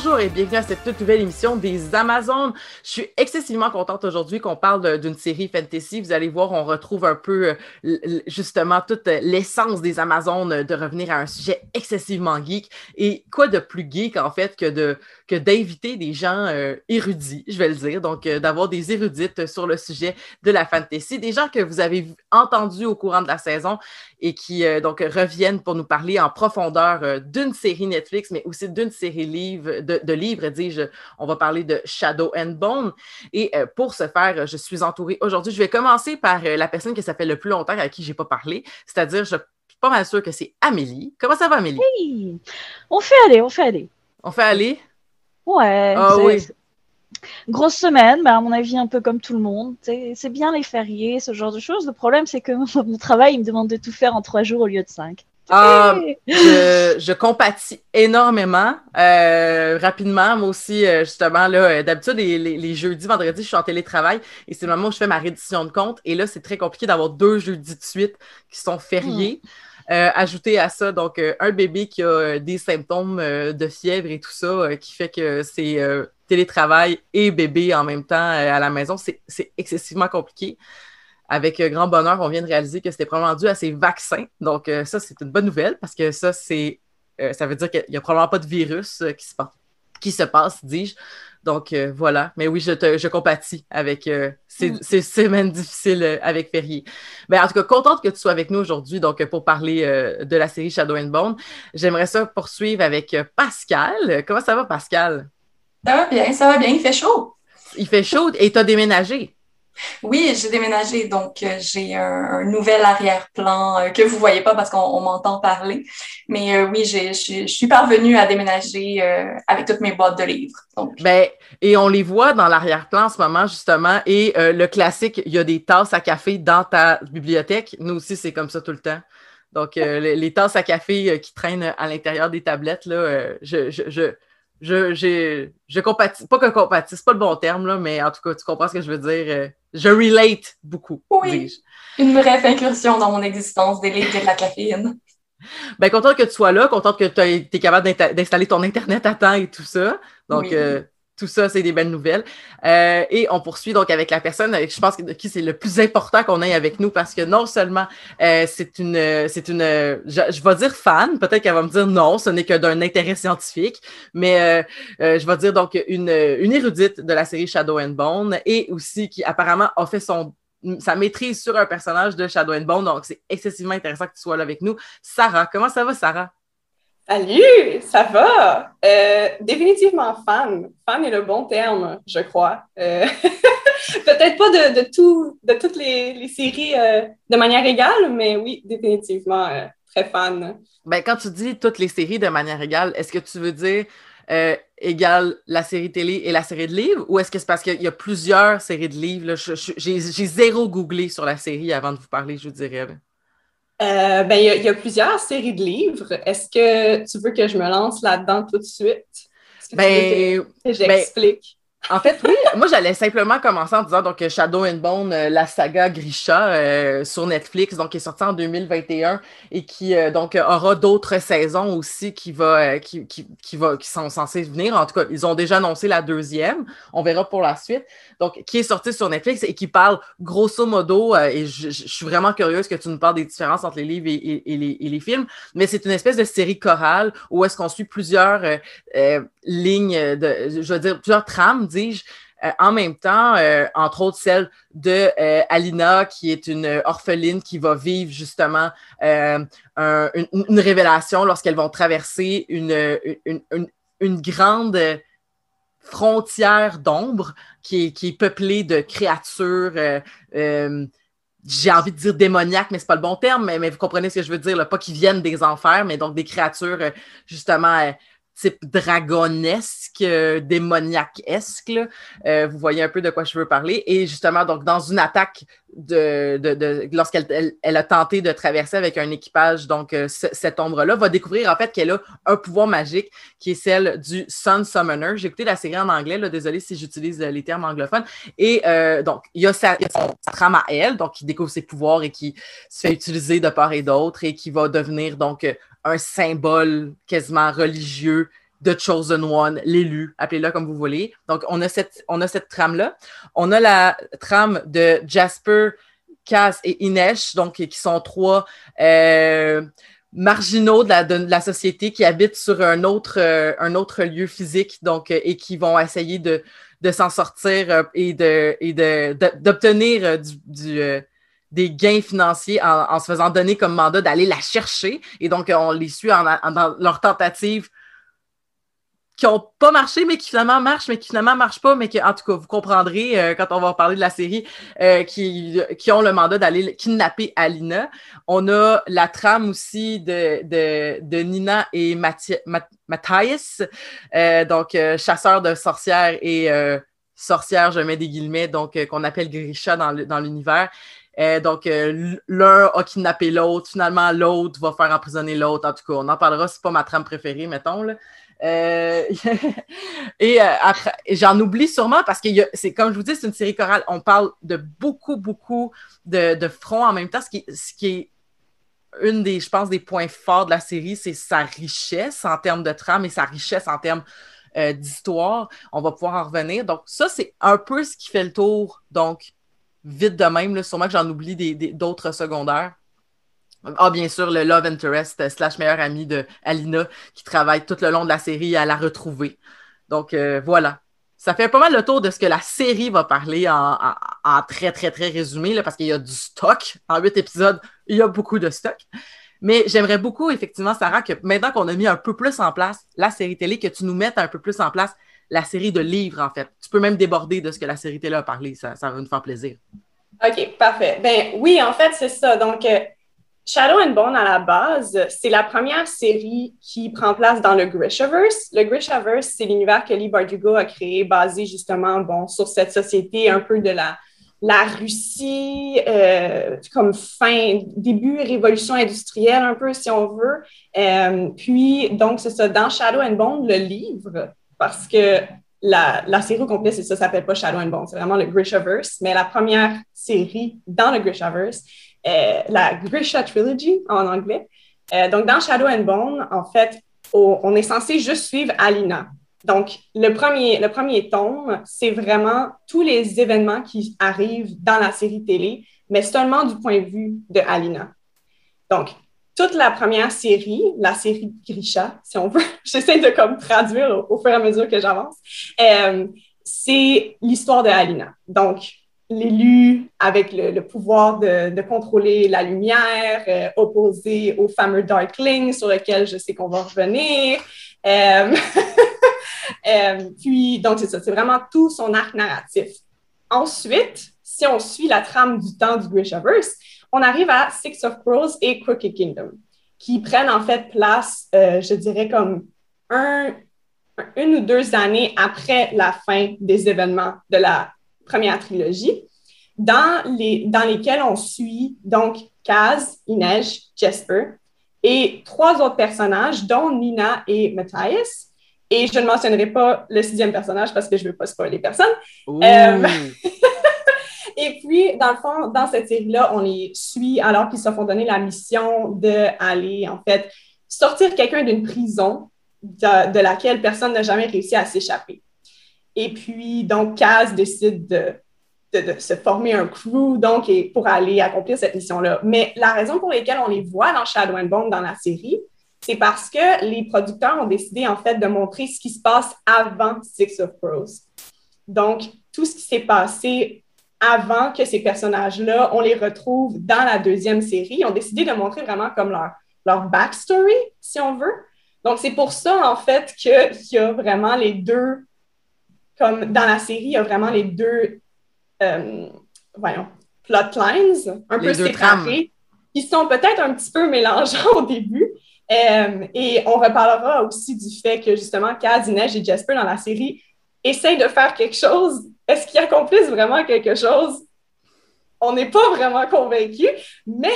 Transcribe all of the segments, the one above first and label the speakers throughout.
Speaker 1: Bonjour et bienvenue à cette toute nouvelle émission des Amazones. Je suis excessivement contente aujourd'hui qu'on parle d'une série fantasy. Vous allez voir, on retrouve un peu euh, justement toute l'essence des Amazones de revenir à un sujet excessivement geek. Et quoi de plus geek en fait que de que d'inviter des gens euh, érudits, je vais le dire, donc euh, d'avoir des érudites sur le sujet de la fantasy, des gens que vous avez entendus au courant de la saison et qui donc reviennent pour nous parler en profondeur d'une série Netflix, mais aussi d'une série livre de, livres, dis-je. On va parler de Shadow and Bone. Et euh, pour ce faire, je suis entourée aujourd'hui. Je vais commencer par euh, la personne qui ça fait le plus longtemps à qui je n'ai pas parlé, c'est-à-dire, je suis pas mal sûre que c'est Amélie. Comment ça va, Amélie?
Speaker 2: Oui, on fait aller, on fait aller.
Speaker 1: On fait aller?
Speaker 2: Ouais. Ah oui. Grosse semaine, mais à mon avis, un peu comme tout le monde. C'est bien les fériés, ce genre de choses. Le problème, c'est que mon travail, il me demande de tout faire en trois jours au lieu de cinq.
Speaker 1: Ah, je, je, compatis énormément. Euh, rapidement, moi aussi, euh, justement, là, euh, d'habitude, les, les, jeudis, vendredis, je suis en télétravail et c'est le moment où je fais ma reddition de compte. Et là, c'est très compliqué d'avoir deux jeudis de suite qui sont fériés. Hmm. Ajouter à ça, donc, un bébé qui a des symptômes de fièvre et tout ça, qui fait que c'est télétravail et bébé en même temps à la maison, c'est excessivement compliqué avec euh, grand bonheur, on vient de réaliser que c'était probablement dû à ces vaccins. Donc, euh, ça, c'est une bonne nouvelle parce que ça, c'est euh, ça veut dire qu'il n'y a probablement pas de virus qui, se qui se passe, dis-je. Donc, voilà. Mais oui, je, te, je compatis avec mm. ces, semaines difficiles avec Ferrier. Mais ben, en tout cas, contente que tu sois avec nous aujourd'hui donc pour parler de la série Shadow and Bone. J'aimerais ça poursuivre avec Pascal. Comment ça va, Pascal?
Speaker 3: Ça va bien, ça va bien. Il fait chaud.
Speaker 1: Il fait chaud et tu as déménagé.
Speaker 3: Oui, j'ai déménagé, donc euh, j'ai un, nouvel arrière-plan euh, que vous voyez pas parce qu'on m'entend parler. Mais euh, oui, je suis parvenue à déménager avec toutes mes boîtes de livres.
Speaker 1: Ben, et on les voit dans l'arrière-plan en ce moment, justement. Et le classique, il y a des tasses à café dans ta bibliothèque. Nous aussi, c'est comme ça tout le temps. Donc, les, tasses à café qui traînent à l'intérieur des tablettes, là, je, je je, je, je compatis, pas que compatis, c'est pas le bon terme, là, mais en tout cas, tu comprends ce que je veux dire. Je relate beaucoup.
Speaker 3: Oui. Une brève incursion dans mon existence des livres et de la caféine.
Speaker 1: Ben, contente que tu sois là, contente que tu es capable d'installer ton Internet à temps et tout ça. Donc, euh, tout ça, c'est des belles nouvelles. Euh, et on poursuit donc avec la personne avec, je pense, de qui c'est le plus important qu'on ait avec nous parce que non seulement euh, c'est une, c'est une, je, vais dire fan, peut-être qu'elle va me dire non, ce n'est que d'un intérêt scientifique, mais euh, je vais dire donc une, une érudite de la série Shadow and Bone et aussi qui apparemment a fait son sa maîtrise sur un personnage de Shadow and Bone. Donc, c'est excessivement intéressant que tu sois là avec nous. Sarah, comment ça va, Sarah?
Speaker 4: Salut, ça va? Euh, définitivement fan. Fan est le bon terme, je crois. Euh, peut-être pas de, de, tout, de toutes les, séries euh, de manière égale, mais oui, définitivement très fan.
Speaker 1: Ben, quand tu dis toutes les séries de manière égale, est-ce que tu veux dire égale la série télé et la série de livres, ou est-ce que c'est parce qu'il y a plusieurs séries de livres? J'ai zéro googlé sur la série avant de vous parler, je vous dirais.
Speaker 4: Euh, ben, il y, a plusieurs séries de livres. Est-ce que tu veux que je me lance là-dedans tout de suite?
Speaker 1: Ben,
Speaker 4: ben, j'explique?
Speaker 1: En fait, oui. Moi, j'allais simplement commencer en disant donc Shadow and Bone, euh, la saga Grisha euh, sur Netflix, donc qui est sortie en 2021 et qui euh, donc aura d'autres saisons aussi qui va qui, qui, qui, va qui sont censées venir. En tout cas, ils ont déjà annoncé la deuxième. On verra pour la suite. Donc, qui est sortie sur Netflix et qui parle grosso modo, et je, suis vraiment curieuse que tu nous parles des différences entre les livres et, les, et les, films, mais c'est une espèce de série chorale où est-ce qu'on suit plusieurs lignes de, je veux dire, plusieurs trames dis-je, euh, en même temps, euh, entre autres celle de euh, Alina, qui est une orpheline qui va vivre justement une, révélation lorsqu'elles vont traverser une, grande frontière d'ombre qui est, peuplée de créatures j'ai envie de dire démoniaques, mais c'est pas le bon terme, mais, vous comprenez ce que je veux dire, pas qui viennent des enfers, mais donc des créatures justement type dragonesque, euh, démoniaque-esque. Euh, vous voyez un peu de quoi je veux parler. Et justement, donc, dans une attaque de, de, de lorsqu'elle elle, a tenté de traverser avec un équipage, donc euh, cette ombre-là, va découvrir en fait qu'elle a un pouvoir magique qui est celle du Sun Summoner. J'ai écouté la série en anglais, là, désolé si j'utilise les termes anglophones. Et donc, il y a sa, sa, trame à elle, donc qui découvre ses pouvoirs et qui se fait utiliser de part et d'autre et qui va devenir donc un symbole quasiment religieux The Chosen One, l'élu, appelez-le comme vous voulez. Donc, on a cette, on a cette trame-là. On a la trame de Jasper, Cass et Inesh, donc qui sont trois euh, marginaux de la, de, la, société qui habitent sur un autre, euh, un autre lieu physique, donc, euh, et qui vont essayer de, de s'en sortir et de et d'obtenir du, du des gains financiers en, se faisant donner comme mandat d'aller la chercher. Et donc, on les suit dans leur tentative qui n'ont pas marché, mais qui finalement marchent, mais qui finalement marchent pas, mais qui, en tout cas, vous comprendrez euh, quand on va parler de la série, euh, qui, qui ont le mandat d'aller kidnapper Alina. On a la trame aussi de, de, de Nina et Mathias, euh, donc chasseurs de sorcières et sorcières, je mets des guillemets, donc qu'on appelle Grisha dans l'univers. donc, l'un a kidnappé l'autre. Finalement, l'autre va faire emprisonner l'autre. En tout cas, on en parlera. C'est pas ma trame préférée, mettons. Là. Euh, et euh, après, j'en oublie sûrement parce que c'est comme je vous dis, c'est une série chorale. On parle de beaucoup, beaucoup de, fronts en même temps, ce qui, est une des, je pense, des points forts de la série, c'est sa richesse en termes de trame et sa richesse en termes euh, d'histoire. On va pouvoir en revenir. Donc, ça, c'est un peu ce qui fait le tour. Donc, vite de même, sûrement que j'en oublie d'autres secondaires. Ah, bien sûr, le Love Interest euh, slash meilleur ami de Alina qui travaille tout le long de la série à la retrouver. Donc euh, voilà. Ça fait pas mal le tour de ce que la série va parler en, très, très, très résumé, là, parce qu'il y a du stock. En huit épisodes, il y a beaucoup de stock. Mais j'aimerais beaucoup, effectivement, Sarah, que maintenant qu'on a mis un peu plus en place la série télé, que tu nous mettes un peu plus en place la série de livres, en fait. Tu peux même déborder de ce que la série télé a parlé. Ça, va nous faire plaisir.
Speaker 4: OK, parfait. Ben oui, en fait, c'est ça. Donc, euh, Shadow and Bone, à la base, c'est la première série qui prend place dans le Grishaverse. Le Grishaverse, c'est l'univers que Lee Bardugo a créé, basé justement bon, sur cette société un peu de la, la Russie, euh, comme fin, début révolution industrielle, un peu, si on veut. Euh, puis, donc, c'est ça, dans Shadow and Bone, le livre, parce que la, la série au complet, c'est ça, ça s'appelle pas Shadow and Bone, c'est vraiment le Grishaverse, mais la première série dans le Grishaverse, la Grisha Trilogy en anglais. Euh, donc, dans Shadow and Bone, en fait, on est censé juste suivre Alina. Donc, le premier, le premier tome, c'est vraiment tous les événements qui arrivent dans la série télé, mais seulement du point de vue de Alina. Donc, toute la première série, la série Grisha, si on veut, j'essaie de comme traduire au, fur et à mesure que j'avance, euh, c'est l'histoire de Alina. Donc, l'élu avec le, pouvoir de, contrôler la lumière, euh, opposé au fameux Darkling sur lequel je sais qu'on va revenir. Euh, euh, puis, donc, c'est ça, c'est vraiment tout son arc narratif. Ensuite, si on suit la trame du temps du Grishaverse, on arrive à Six of Crows et Crooked Kingdom, qui prennent en fait place, je dirais, comme un, une ou deux années après la fin des événements de la première trilogie, dans, les, dans lesquelles on suit donc Kaz, Inej, Jesper et trois autres personnages, dont Nina et Matthias. Et je ne mentionnerai pas le sixième personnage parce que je ne veux pas spoiler personne. Euh, et puis, dans le fond, dans cette série-là, on les suit alors qu'ils se font donner la mission d'aller, en fait, sortir quelqu'un d'une prison de, de, laquelle personne n'a jamais réussi à s'échapper. Et puis, donc, Kaz décide de, se former un crew, donc, pour aller accomplir cette mission-là. Mais la raison pour laquelle on les voit dans Shadow and Bone dans la série, c'est parce que les producteurs ont décidé, en fait, de montrer ce qui se passe avant Six of Crows. Donc, tout ce qui s'est passé avant que ces personnages-là, on les retrouve dans la deuxième série. Ils ont décidé de montrer vraiment comme leur, leur backstory, si on veut. Donc, c'est pour ça, en fait, qu'il y a vraiment les deux comme dans la série, il y a vraiment les deux, euh, voyons, plotlines un peu séparées, qui sont peut-être un petit peu mélangeants au début. Euh, et on reparlera aussi du fait que justement, Kaz, et Jasper dans la série essayent de faire quelque chose. Est-ce qu'ils accomplissent vraiment quelque chose? On n'est pas vraiment convaincus, mais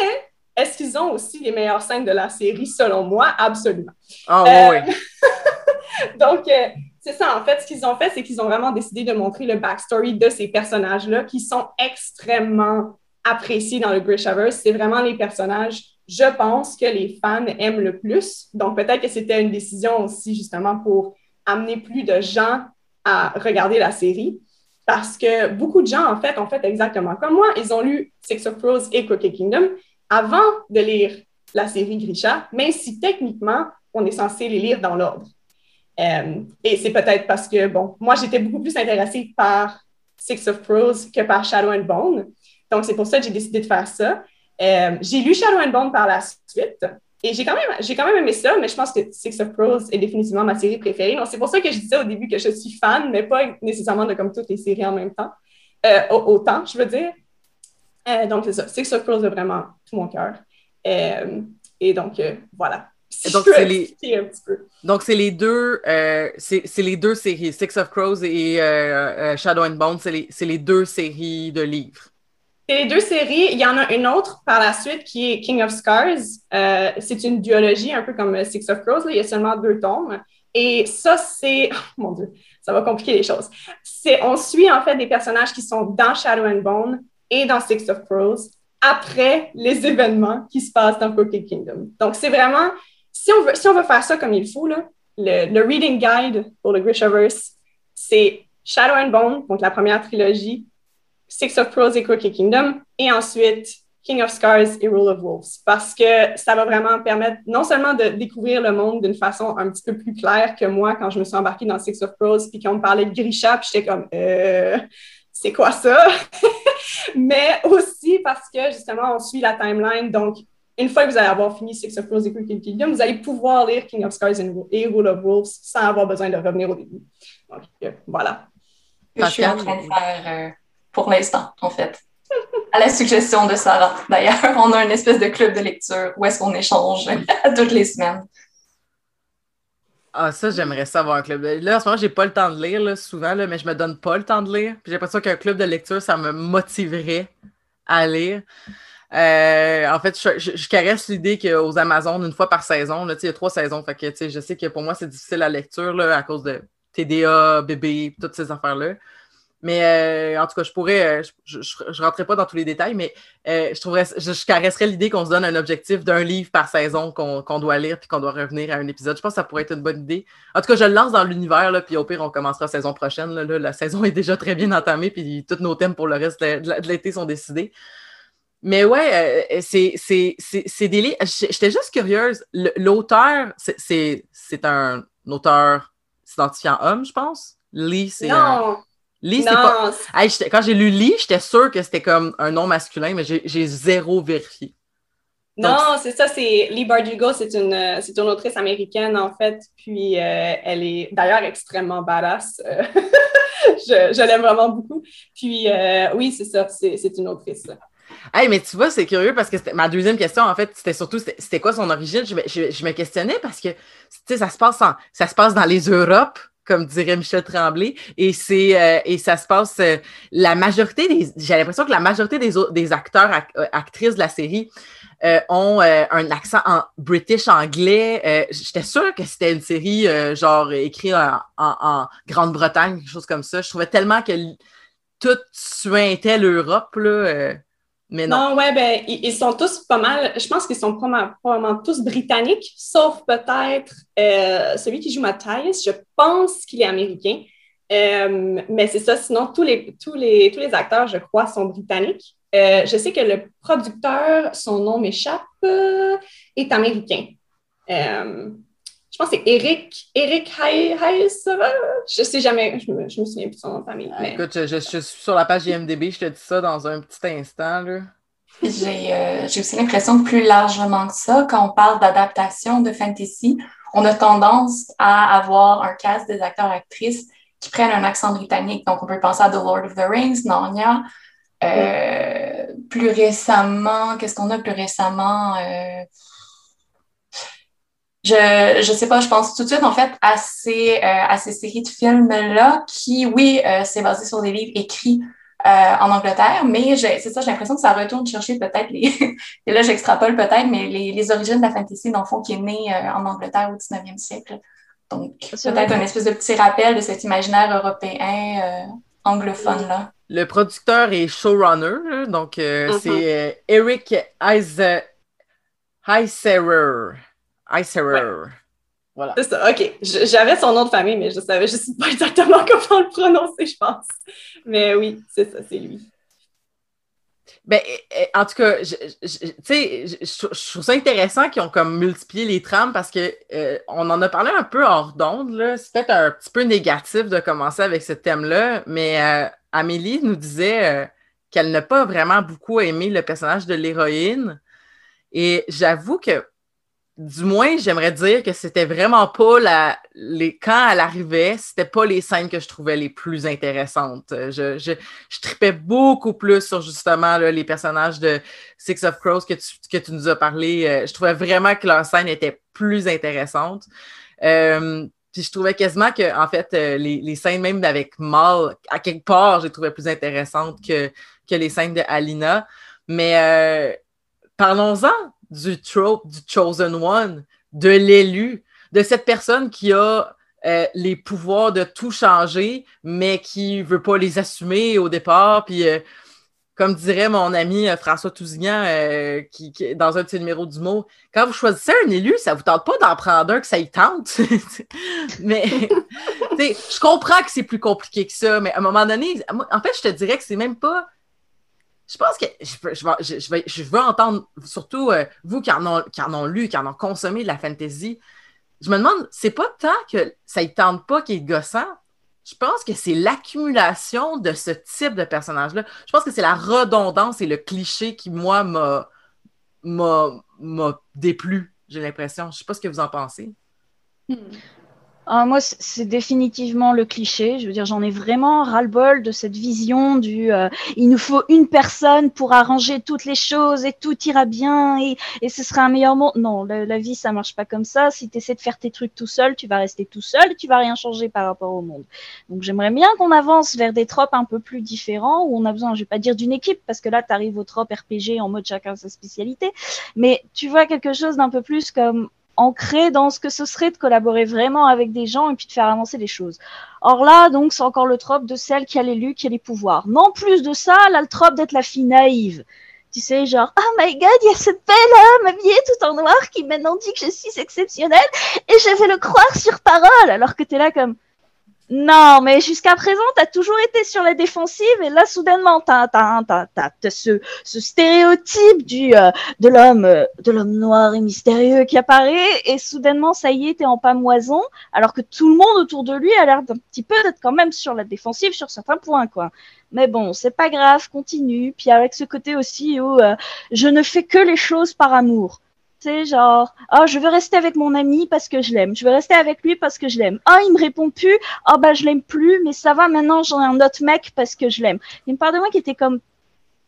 Speaker 4: est-ce qu'ils ont aussi les meilleures scènes de la série, selon moi? Absolument.
Speaker 1: Ah oui. Euh,
Speaker 4: donc, c'est ça, en fait, ce qu'ils ont fait, c'est qu'ils ont vraiment décidé de montrer le backstory de ces personnages-là qui sont extrêmement appréciés dans le Grishaverse. C'est vraiment les personnages, je pense, que les fans aiment le plus. Donc, peut-être que c'était une décision aussi, justement, pour amener plus de gens à regarder la série. Parce que beaucoup de gens, en fait, ont fait exactement comme moi. Ils ont lu Six of Crows et Cookie Kingdom avant de lire la série Grisha, même si techniquement, on est censé les lire dans l'ordre. Euh, et c'est peut-être parce que, bon, moi, j'étais beaucoup plus intéressée par Six of Crows que par Shadow and Bone. Donc, c'est pour ça que j'ai décidé de faire ça. Euh, j'ai lu Shadow and Bone par la suite. Et j'ai quand, même, quand même aimé ça, mais je pense que Six of Crows est définitivement ma série préférée. Donc, c'est pour ça que je disais au début que je suis fan, mais pas nécessairement de comme toutes les séries en même temps. Euh, autant, je veux dire. Donc, c'est ça. Six of Crows est vraiment tout mon cœur. Et donc, voilà.
Speaker 1: Donc, c'est les... donc, c'est les deux, c'est, les deux séries, Six of Crows et Shadow and Bone, c'est les, c'est les deux séries de livres.
Speaker 4: C'est les deux séries. Il y en a une autre par la suite qui est King of Scars. Euh, c'est une duologie, un peu comme Six of Crows. Il y a seulement deux tomes. Et ça, c'est. Oh, mon Dieu, ça va compliquer les choses. C'est, on suit en fait des personnages qui sont dans Shadow and Bone et dans Six of Crows après les événements qui se passent dans Poké Kingdom. Donc, c'est vraiment. Si on, veut, si on veut faire ça comme il faut, le, reading guide pour le Grishaverse, c'est Shadow and Bone, donc la première trilogie, Six of Crows et Cookie Kingdom, et ensuite King of Scars et Rule of Wolves, parce que ça va vraiment permettre non seulement de découvrir le monde d'une façon un petit peu plus claire que moi quand je me suis embarquée dans Six of Crows, puis qu'on me parlait de Grisha, puis j'étais comme, euh, c'est quoi ça? Mais aussi parce que justement, on suit la timeline, donc une fois que vous allez avoir fini Six of Crows et Cookie Kingdom, vous allez pouvoir lire King of Scars et Rule of Wolves sans avoir besoin de revenir au début. Donc, euh, voilà.
Speaker 3: Je suis en train de faire euh, pour l'instant, en fait. À la suggestion de Sarah, d'ailleurs, on a une espèce de club de lecture où est-ce qu'on échange toutes les semaines.
Speaker 1: Ah, ça, j'aimerais savoir un club. Là, en ce moment, j'ai pas le temps de lire, là, souvent, là, mais je me donne pas le temps de lire. J'ai l'impression qu'un club de lecture, ça me motiverait à lire. Euh, en fait, je, caresse l'idée qu'aux Amazones, une fois par saison, là, il y a trois saisons. Fait que, je sais que pour moi, c'est difficile la lecture là, à cause de TDA, bébé, toutes ces affaires-là. Mais euh, en tout cas, je pourrais, euh, je, je, rentrerai pas dans tous les détails, mais je trouverais, je, caresserais l'idée qu'on se donne un objectif d'un livre par saison qu'on doit lire puis qu'on doit revenir à un épisode. Je pense que ça pourrait être une bonne idée. En tout cas, je le lance dans l'univers, puis au pire, on commencera la saison prochaine. La saison est déjà très bien entamée, puis tous nos thèmes pour le reste de l'été sont décidés. Mais ouais, c'est des livres. J'étais juste curieuse. L'auteur, c'est un auteur s'identifiant homme, je pense? Lee, c'est.
Speaker 4: Non!
Speaker 1: Lee, c'est pas. quand j'ai lu Lee, j'étais sûre que c'était comme un nom masculin, mais j'ai zéro vérifié.
Speaker 4: non, c'est ça, c'est Lee Bardugo, c'est une, une autrice américaine en fait, puis euh, elle est d'ailleurs extrêmement badass. Euh, je, je l'aime vraiment beaucoup. Puis euh, oui, c'est ça, c'est une autrice.
Speaker 1: Hey, mais tu vois, c'est curieux parce que ma deuxième question, en fait, c'était surtout c'était quoi son origine? Je me, je, me questionnais parce que ça se passe ça se passe dans les Europes comme dirait Michel Tremblay. Et c'est euh, et ça se passe euh, la majorité des. J'ai l'impression que la majorité des, des acteurs, euh, actrices de la série ont un accent en british anglais. J'étais sûre que c'était une série genre écrite en, Grande-Bretagne, quelque chose comme ça. Je trouvais tellement que tout suintait l'Europe. là. Mais non.
Speaker 4: ouais, ben, ils, sont tous pas mal, je pense qu'ils sont probablement tous britanniques, sauf peut-être euh, celui qui joue Matthias, je pense qu'il est américain. Euh, mais c'est ça, sinon, tous les, tous, les, tous les acteurs, je crois, sont britanniques. Euh, je sais que le producteur, son nom m'échappe, est américain. Je pense que c'est Eric, Eric Hayes. Je sais jamais, je me, je me souviens plus de son nom de famille.
Speaker 1: Écoute, je, je, suis sur la page IMDB, je te dis ça dans un petit instant.
Speaker 3: J'ai euh, aussi l'impression que plus largement que ça, quand on parle d'adaptation de fantasy, on a tendance à avoir un cast des acteurs-actrices qui prennent un accent britannique. Donc, on peut penser à The Lord of the Rings, Narnia. Euh, plus récemment, qu'est-ce qu'on a? Plus récemment? Euh, je je sais pas, je pense tout de suite en fait à ces, euh, à ces séries de films-là qui, oui, euh, c'est basé sur des livres écrits euh, en Angleterre, mais c'est ça, j'ai l'impression que ça retourne chercher peut-être les. et là, j'extrapole peut-être, mais les, les, origines de la fantasy, dans le fond, qui est née en Angleterre au 19e siècle. Donc, peut-être un espèce de petit rappel de cet imaginaire européen anglophone-là.
Speaker 1: Le producteur est showrunner, donc mm-hmm. c'est Eric Heiserer. Icerer. Voilà.
Speaker 4: C'est ça, OK. J'avais son nom de famille, mais je savais je sais pas exactement comment le prononcer, je pense. Mais oui, c'est ça, c'est lui.
Speaker 1: Ben, en tout cas, je, je, trouve ça intéressant qu'ils ont comme multiplié les trames parce que euh, on en a parlé un peu hors d'onde. C'est peut-être un petit peu négatif de commencer avec ce thème-là, mais euh, Amélie nous disait euh, qu'elle n'a pas vraiment beaucoup aimé le personnage de l'héroïne. Et j'avoue que du moins, j'aimerais dire que c'était vraiment pas la, les, quand elle arrivait, c'était pas les scènes que je trouvais les plus intéressantes. Je, je, je tripais beaucoup plus sur justement les personnages de Six of Crows que tu, que tu nous as parlé. Euh, je trouvais vraiment que leur scène était plus intéressante. Euh, puis je trouvais quasiment que, en fait, euh, les, les, scènes même avec Mal, à quelque part, j'ai trouvé plus intéressantes que, que les scènes de Alina. Mais parlons-en du trope du Chosen One, de l'élu, de cette personne qui a euh, les pouvoirs de tout changer, mais qui ne veut pas les assumer au départ. Puis, euh, comme dirait mon ami euh, François Tousignan, qui, dans un de ses numéros du mot, quand vous choisissez un élu, ça ne vous tente pas d'en prendre un que ça y tente. mais je comprends que c'est plus compliqué que ça, mais à un moment donné, en fait, je te dirais que c'est même pas je pense que je, veux entendre, surtout euh, vous qui en, ont, lu, qui en ont consommé de la fantasy, je me demande, c'est pas tant que ça ne tente pas qu'il est gossant, je pense que c'est l'accumulation de ce type de personnage-là. Je pense que c'est la redondance et le cliché qui, moi, m'a, déplu, j'ai l'impression. Je sais pas ce que vous en pensez.
Speaker 2: Hmm. Ah, moi, c'est définitivement le cliché. Je veux dire, j'en ai vraiment ras-le-bol de cette vision du euh, il nous faut une personne pour arranger toutes les choses et tout ira bien et, et ce sera un meilleur monde. Non, la, vie, ça marche pas comme ça. Si tu essaies de faire tes trucs tout seul, tu vas rester tout seul tu vas rien changer par rapport au monde. Donc, j'aimerais bien qu'on avance vers des tropes un peu plus différents où on a besoin, je vais pas dire d'une équipe parce que là, tu arrives au trope RPG en mode chacun sa spécialité, mais tu vois quelque chose d'un peu plus comme ancré dans ce que ce serait de collaborer vraiment avec des gens et puis de faire avancer les choses. Or là, donc, c'est encore le trope de celle qui a l'élu, qui a les pouvoirs. Non plus de ça, là, le trope d'être la fille naïve. Tu sais, genre, oh my god, il y a ce bel homme habillé tout en noir qui maintenant dit que je suis exceptionnelle et je vais le croire sur parole, alors que t'es là comme, non, mais jusqu'à présent, tu as toujours été sur la défensive et là, soudainement, tu ce, ce, stéréotype du, euh, de l'homme euh, de l'homme noir et mystérieux qui apparaît et soudainement, ça y est, tu es en pamoison alors que tout le monde autour de lui a l'air d'un petit peu d'être quand même sur la défensive sur certains points, quoi. Mais bon, c'est pas grave, continue. Puis avec ce côté aussi où euh, je ne fais que les choses par amour sais, genre, oh, je veux rester avec mon ami parce que je l'aime. Je veux rester avec lui parce que je l'aime. Oh, il me répond plus. Oh, bah, je l'aime plus, mais ça va, maintenant, j'en ai un autre mec parce que je l'aime. Il y a une part de moi qui était comme,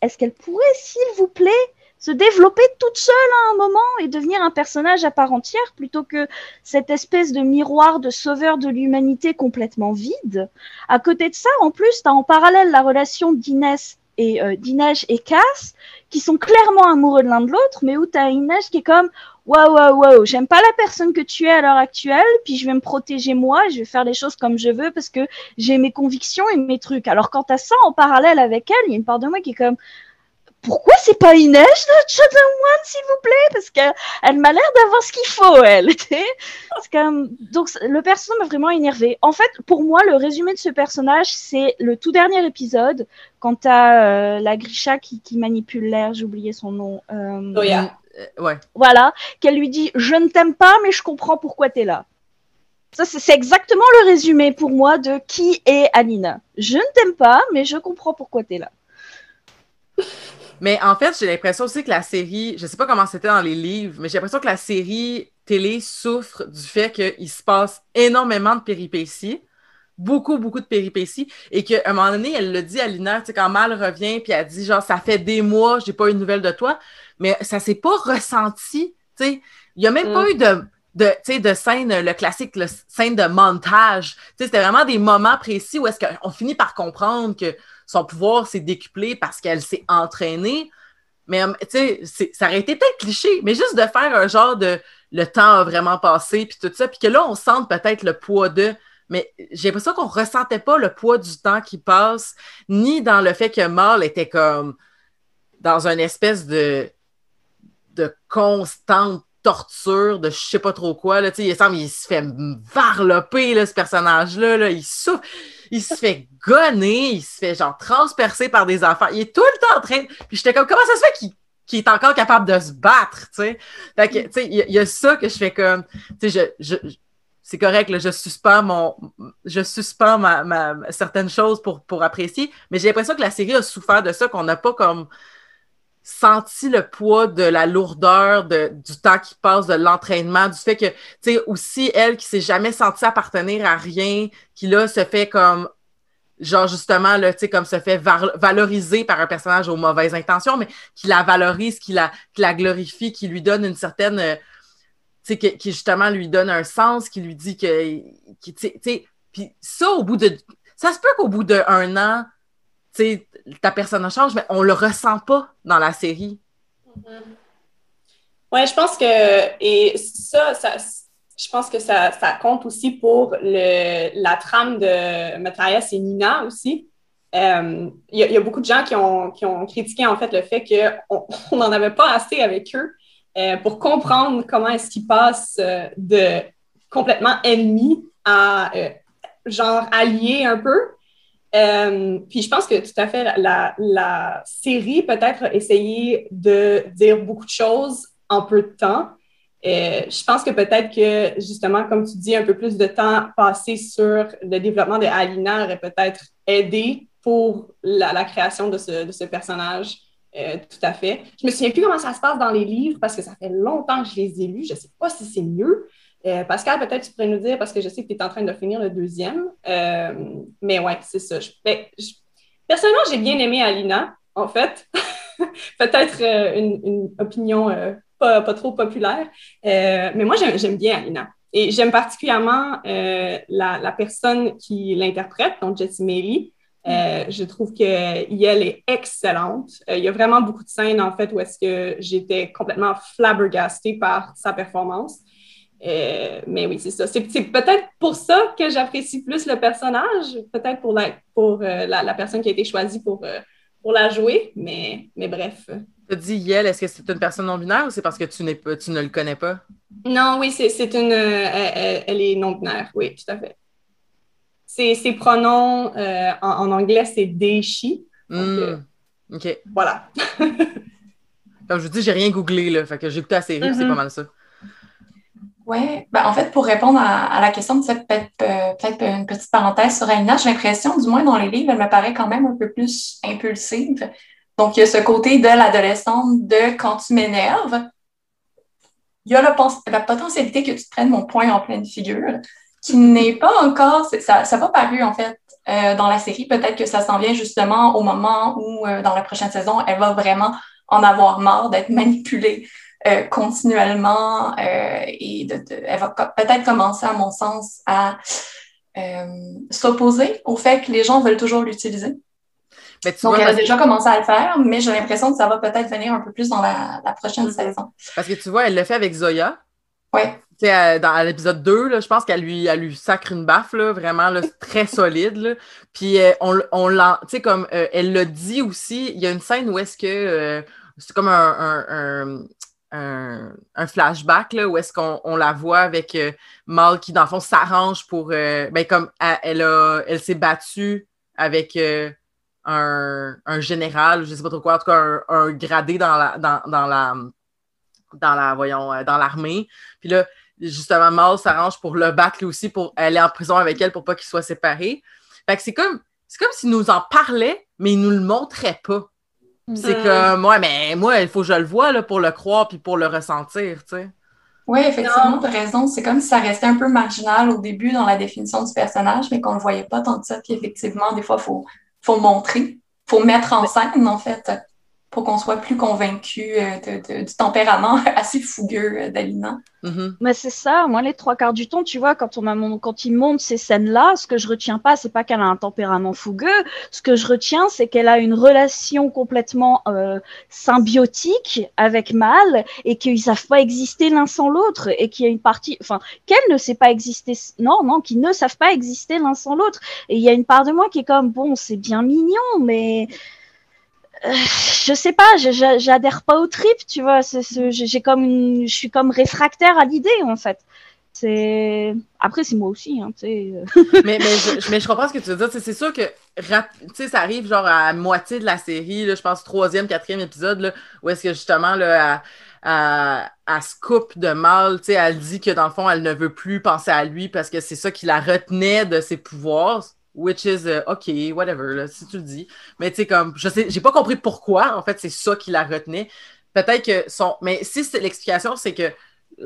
Speaker 2: est-ce qu'elle pourrait, s'il vous plaît, se développer toute seule à un moment et devenir un personnage à part entière plutôt que cette espèce de miroir de sauveur de l'humanité complètement vide? À côté de ça, en plus, tu as en parallèle la relation d'Inès et euh, et Cass qui sont clairement amoureux de l'un de l'autre, mais où tu as Inaj qui est comme waouh waouh waouh, j'aime pas la personne que tu es à l'heure actuelle, puis je vais me protéger moi, je vais faire les choses comme je veux parce que j'ai mes convictions et mes trucs. Alors quand tu as ça en parallèle avec elle, il y a une part de moi qui est comme pourquoi c'est pas Inès notre Chosen One, s'il vous plaît? Parce qu'elle m'a l'air d'avoir ce qu'il faut, elle. comme... Donc, le personnage m'a vraiment énervé. En fait, pour moi, le résumé de ce personnage, c'est le tout dernier épisode, quand t'as euh, la Grisha qui, manipule l'air, j'ai oublié son nom.
Speaker 4: Euh, euh,
Speaker 1: ouais.
Speaker 2: Voilà, qu'elle lui dit « Je ne t'aime pas, mais je comprends pourquoi t'es là ». Ça, c'est exactement le résumé pour moi de qui est Alina. Je ne t'aime pas, mais je comprends pourquoi t'es là.
Speaker 1: Mais en fait, j'ai l'impression aussi que la série, je sais pas comment c'était dans les livres, mais j'ai l'impression que la série télé souffre du fait qu'il se passe énormément de péripéties, beaucoup, beaucoup de péripéties, et qu'à un moment donné, elle le dit à Lina, tu sais, quand Mal revient, puis elle dit genre, ça fait des mois, j'ai pas eu de nouvelles de toi, mais ça s'est pas ressenti, tu sais. Il y a même pas mm. eu de, de, de scène, le classique, le scène de montage. C'était vraiment des moments précis où est-ce qu'on finit par comprendre que son pouvoir s'est décuplé parce qu'elle s'est entraînée. Mais euh, tu sais, ça aurait été peut-être cliché, mais juste de faire un genre de le temps a vraiment passé, puis tout ça, puis que là, on sente peut-être le poids de. Mais j'ai l'impression qu'on ressentait pas le poids du temps qui passe, ni dans le fait que Mal était comme dans une espèce de, de constante torture, de je sais pas trop quoi. Là, il semble il se fait varloper, là, ce personnage-là. Là, il souffre, il se fait gonner, il se fait genre transpercer par des enfants. Il est tout le temps en train. Puis j'étais comme, comment ça se fait qu'il est encore capable de se battre, tu sais? Tu sais, il y, a ça que je fais comme, tu sais, je, je, c'est correct, là, je suspends mon, je suspends ma, ma, certaines choses pour, pour apprécier, mais j'ai l'impression que la série a souffert de ça, qu'on n'a pas comme senti le poids de la lourdeur de, du temps qui passe, de l'entraînement, du fait que, tu sais, aussi, elle qui s'est jamais sentie appartenir à rien, qui là se fait comme, genre justement, là, tu sais, comme se fait valoriser par un personnage aux mauvaises intentions, mais qui la valorise, qui la, la glorifie, qui lui donne une certaine, euh, tu sais, qui, justement lui donne un sens, qui lui dit que, tu sais, puis ça, au bout de, ça se peut qu'au bout d'un an, tu ta personne change, mais on le ressent pas dans la série.
Speaker 4: Mm-hmm. Oui, je pense que, et ça, ça je pense que ça, ça, compte aussi pour le, la trame de Matthias et Nina aussi. Euh, il y, a beaucoup de gens qui ont, qui ont critiqué en fait le fait qu'on n'en avait pas assez avec eux euh, pour comprendre comment est-ce qu'ils passent euh, de complètement ennemis à genre alliés un peu. Euh, puis je pense que tout à fait, la, série peut-être a essayé de dire beaucoup de choses en peu de temps. Euh, je pense que peut-être que, justement, comme tu dis, un peu plus de temps passé sur le développement de Alina aurait peut-être aidé pour la, création de ce, de ce personnage. Euh, tout à fait. Je me souviens plus comment ça se passe dans les livres parce que ça fait longtemps que je les ai lus. Je ne sais pas si c'est mieux. Euh, Pascal, peut-être tu pourrais nous dire, parce que je sais que tu es en train de finir le deuxième. Euh, mais ouais, c'est ça. Ben, personnellement, j'ai bien aimé Alina, en fait. peut-être euh, une, opinion pas, trop populaire. mais moi, j'aime bien Alina. Et j'aime particulièrement la, personne qui l'interprète, donc Jessie Mary. je trouve qu'elle est excellente. il y a vraiment beaucoup de scènes, en fait, où est-ce que j'étais complètement flabbergastée par sa performance. Euh, mais oui, c'est ça. C'est peut-être pour ça que j'apprécie plus le personnage, peut-être pour, la, pour euh, la, personne qui a été choisie pour, euh, pour la jouer, mais, mais bref.
Speaker 1: Tu dis Yel, est-ce que c'est une personne non-binaire ou c'est parce que tu, pas, tu ne le connais pas?
Speaker 4: Non, oui, c'est une. Elle, est non-binaire, oui, tout à fait. Ses, pronoms en, anglais, c'est they, she.
Speaker 1: Hmm, OK.
Speaker 4: Voilà.
Speaker 1: Comme je vous dis, j'ai rien googlé, là. Fait que j'ai écouté la série, c'est mm-hmm. pas mal ça.
Speaker 3: Oui, ben, en fait, pour répondre à, la question, peut-être peut une petite parenthèse sur Aina, j'ai l'impression, du moins dans les livres, elle me paraît quand même un peu plus impulsive. Donc, il y a ce côté de l'adolescente de quand tu m'énerves, il y a la, potentialité que tu prennes mon point en pleine figure, qui n'est pas encore, ça n'a pas paru en fait euh, dans la série. Peut-être que ça s'en vient justement au moment où, euh, dans la prochaine saison, elle va vraiment en avoir marre d'être manipulée euh, continuellement euh, et de, elle va peut-être commencer, à mon sens, à euh, s'opposer au fait que les gens veulent toujours l'utiliser. Donc, elle a déjà commencé à le faire, mais j'ai l'impression que ça va peut-être venir un peu plus dans la, prochaine mm-hmm. saison.
Speaker 1: Parce que tu vois, elle l'a fait avec Zoya.
Speaker 3: Oui.
Speaker 1: Tu sais, dans l'épisode 2, je pense qu'elle lui, elle lui sacre une baffe, là, vraiment là, très solide. Puis on, on l'a, tu sais, comme elle l'a dit aussi, il y a une scène où est-ce que c'est comme un, un, flashback là, où est-ce qu'on la voit avec euh, Mal qui, dans le fond, s'arrange pour. Euh, ben, comme elle, a, elle s'est battue avec euh, un, général, je ne sais pas trop quoi, en tout cas, un, gradé dans la. Dans, la dans la, voyons, dans l'armée. Puis là, justement, Mal s'arrange pour le battre lui aussi, pour aller en prison avec elle pour pas qu'ils soient séparés. Fait c'est comme, c'est comme s'il nous en parlait, mais il nous le montrait pas. C'est que moi, mais moi, il faut que je le vois là, pour le croire puis pour le ressentir, tu sais.
Speaker 3: Oui, effectivement, tu as raison. C'est comme si ça restait un peu marginal au début dans la définition du personnage, mais qu'on ne le voyait pas tant que ça. Puis effectivement, des fois, il faut, faut montrer, il faut mettre en scène, en fait pour qu'on soit plus convaincu euh, du tempérament assez fougueux euh, d'Alina.
Speaker 2: Mm-hmm. Mais c'est ça, moi les trois quarts du temps, tu vois, quand, on quand il monte ces scènes-là, ce que je retiens pas, c'est pas qu'elle a un tempérament fougueux, ce que je retiens, c'est qu'elle a une relation complètement euh, symbiotique avec Mal et qu'ils savent pas exister l'un sans l'autre et qu'il y a une partie, enfin, qu'elle ne sait pas exister, non, non, qu'ils ne savent pas exister l'un sans l'autre. Et il y a une part de moi qui est comme, bon, c'est bien mignon, mais je sais pas, j'adhère pas au trip, tu vois. J'ai comme une, je suis comme réfractaire à l'idée en fait. Après c'est moi aussi, hein, tu sais.
Speaker 1: mais, mais, je, comprends ce que tu veux dire. C'est sûr que ça arrive genre à moitié de la série, je pense troisième, quatrième épisode, où est-ce que justement là, à, à, se coupe de mal, tu sais, elle dit que dans le fond, elle ne veut plus penser à lui parce que c'est ça qui la retenait de ses pouvoirs. Which is uh, OK, whatever, là, si tu le dis. Mais tu sais, comme, je sais, j'ai pas compris pourquoi, en fait, c'est ça qui la retenait. Peut-être que son. Mais si c'est l'explication, c'est que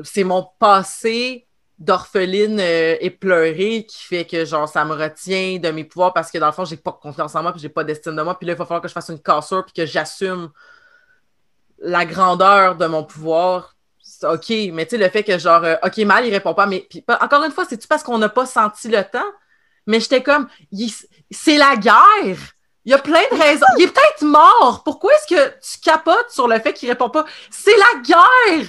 Speaker 1: c'est mon passé d'orpheline euh, éplorée qui fait que, genre, ça me retient de mes pouvoirs parce que, dans le fond, j'ai pas confiance en moi, puis j'ai pas d'estime de moi, puis là, il va falloir que je fasse une cassure, puis que j'assume la grandeur de mon pouvoir. OK, mais tu sais, le fait que, genre, euh, OK, mal, il répond pas, mais puis, encore une fois, c'est-tu parce qu'on n'a pas senti le temps? Mais j'étais comme, c'est la guerre. Il y a plein de raisons. Il est peut-être mort. Pourquoi est-ce que tu capotes sur le fait qu'il répond pas? C'est la guerre!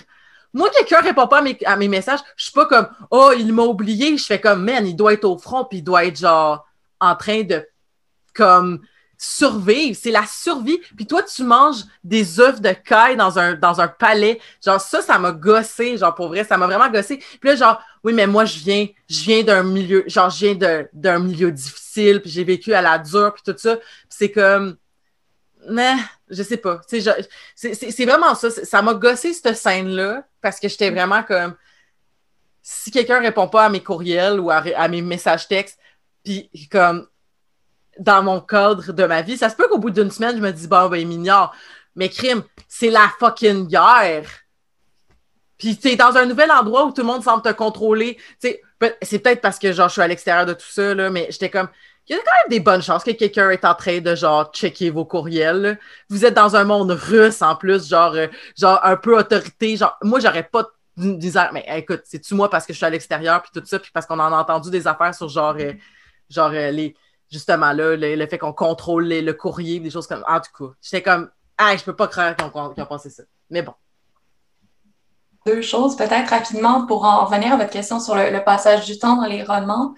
Speaker 1: Moi, quelqu'un répond pas à mes, messages, je suis pas comme, oh, il m'a oublié. Je fais comme, man, il doit être au front, puis il doit être genre en train de, comme, survivre, c'est la survie. Puis toi, tu manges des œufs de caille dans un, palais. Genre, ça, ça m'a gossé. Genre, pour vrai, ça m'a vraiment gossé. Puis là, genre, oui, mais moi, je viens, je viens d'un milieu, genre, je viens d'un milieu difficile, puis j'ai vécu à la dure, puis tout ça. Puis c'est comme, mais, je sais pas. C'est vraiment ça. Ça m'a gossé, cette scène-là, parce que j'étais vraiment comme, si quelqu'un répond pas à mes courriels ou à, à mes messages textes, puis comme, dans mon cadre de ma vie. Ça se peut qu'au bout d'une semaine, je me dis, bon, ben, m'ignore. Mais crime, c'est la fucking guerre. Puis es dans un nouvel endroit où tout le monde semble te contrôler. C'est peut-être parce que genre je suis à l'extérieur de tout ça, là, mais j'étais comme. Il y a quand même des bonnes chances que quelqu'un est en train de genre checker vos courriels. Vous êtes dans un monde russe en plus, genre, euh, genre un peu autorité. Genre, moi, j'aurais pas disant, mais écoute, c'est-tu moi parce que je suis à l'extérieur, puis tout ça, puis parce qu'on en a entendu des affaires sur genre, euh, genre euh, les, justement là, le, fait qu'on contrôle le courrier, des choses comme En tout cas, j'étais comme Ah, je peux pas croire qu'ils ont, pensé ça. Mais bon.
Speaker 3: Deux choses, peut-être rapidement, pour en revenir à votre question sur le, passage du temps dans les romans.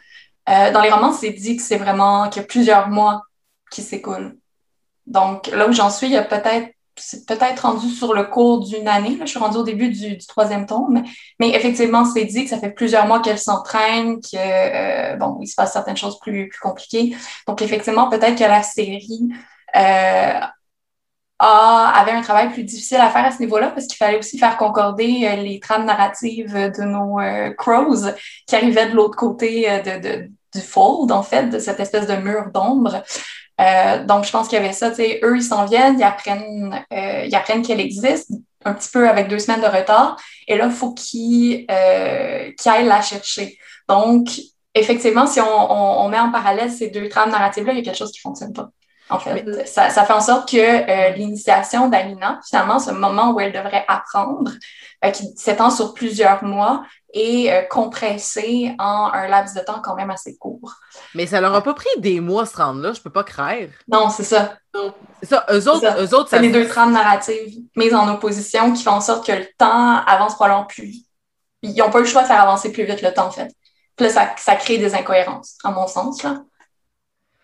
Speaker 3: Euh, dans les romans, c'est dit que c'est vraiment qu'il y a plusieurs mois qui s'écoulent. Donc, là où j'en suis, il y a peut-être peut-être rendu sur le cours d'une année. Là. Je suis rendue au début du, troisième tome. Mais, effectivement, c'est dit que ça fait plusieurs mois qu'elle s'entraîne, que euh, bon, se passe certaines choses plus, compliquées. Donc, effectivement, peut-être que la série euh, a, avait un travail plus difficile à faire à ce niveau-là parce qu'il fallait aussi faire concorder euh, les trames narratives de nos crows qui arrivaient de l'autre côté du fold, en fait, de cette espèce de mur d'ombre. Euh, donc, je pense qu'il y avait ça. Eux, ils s'en viennent, ils apprennent, euh, ils apprennent qu'elle existe, un petit peu avec deux semaines de retard. Et là, il faut qu'ils euh, aillent la chercher. Donc, effectivement, si on, met en parallèle ces deux trames narratives-là, il y a quelque chose qui ne fonctionne pas. En fait, ça, ça, fait en sorte que l'initiation d'Alina, finalement, ce moment où elle devrait apprendre, qui s'étend sur plusieurs mois, et euh, compressé en un laps de temps quand même assez court.
Speaker 1: Mais ça leur a pas pris des mois se rendre là, je peux pas craindre.
Speaker 3: Non, c'est ça.
Speaker 1: C'est ça. Eux autres, ça. Eux autres,
Speaker 3: c'est les deux trames narratives mises en opposition qui font en sorte que le temps avance probablement plus. Ils n'ont pas eu le choix de faire avancer plus vite le temps, en fait. Puis là, ça, ça crée des incohérences, à mon sens, là.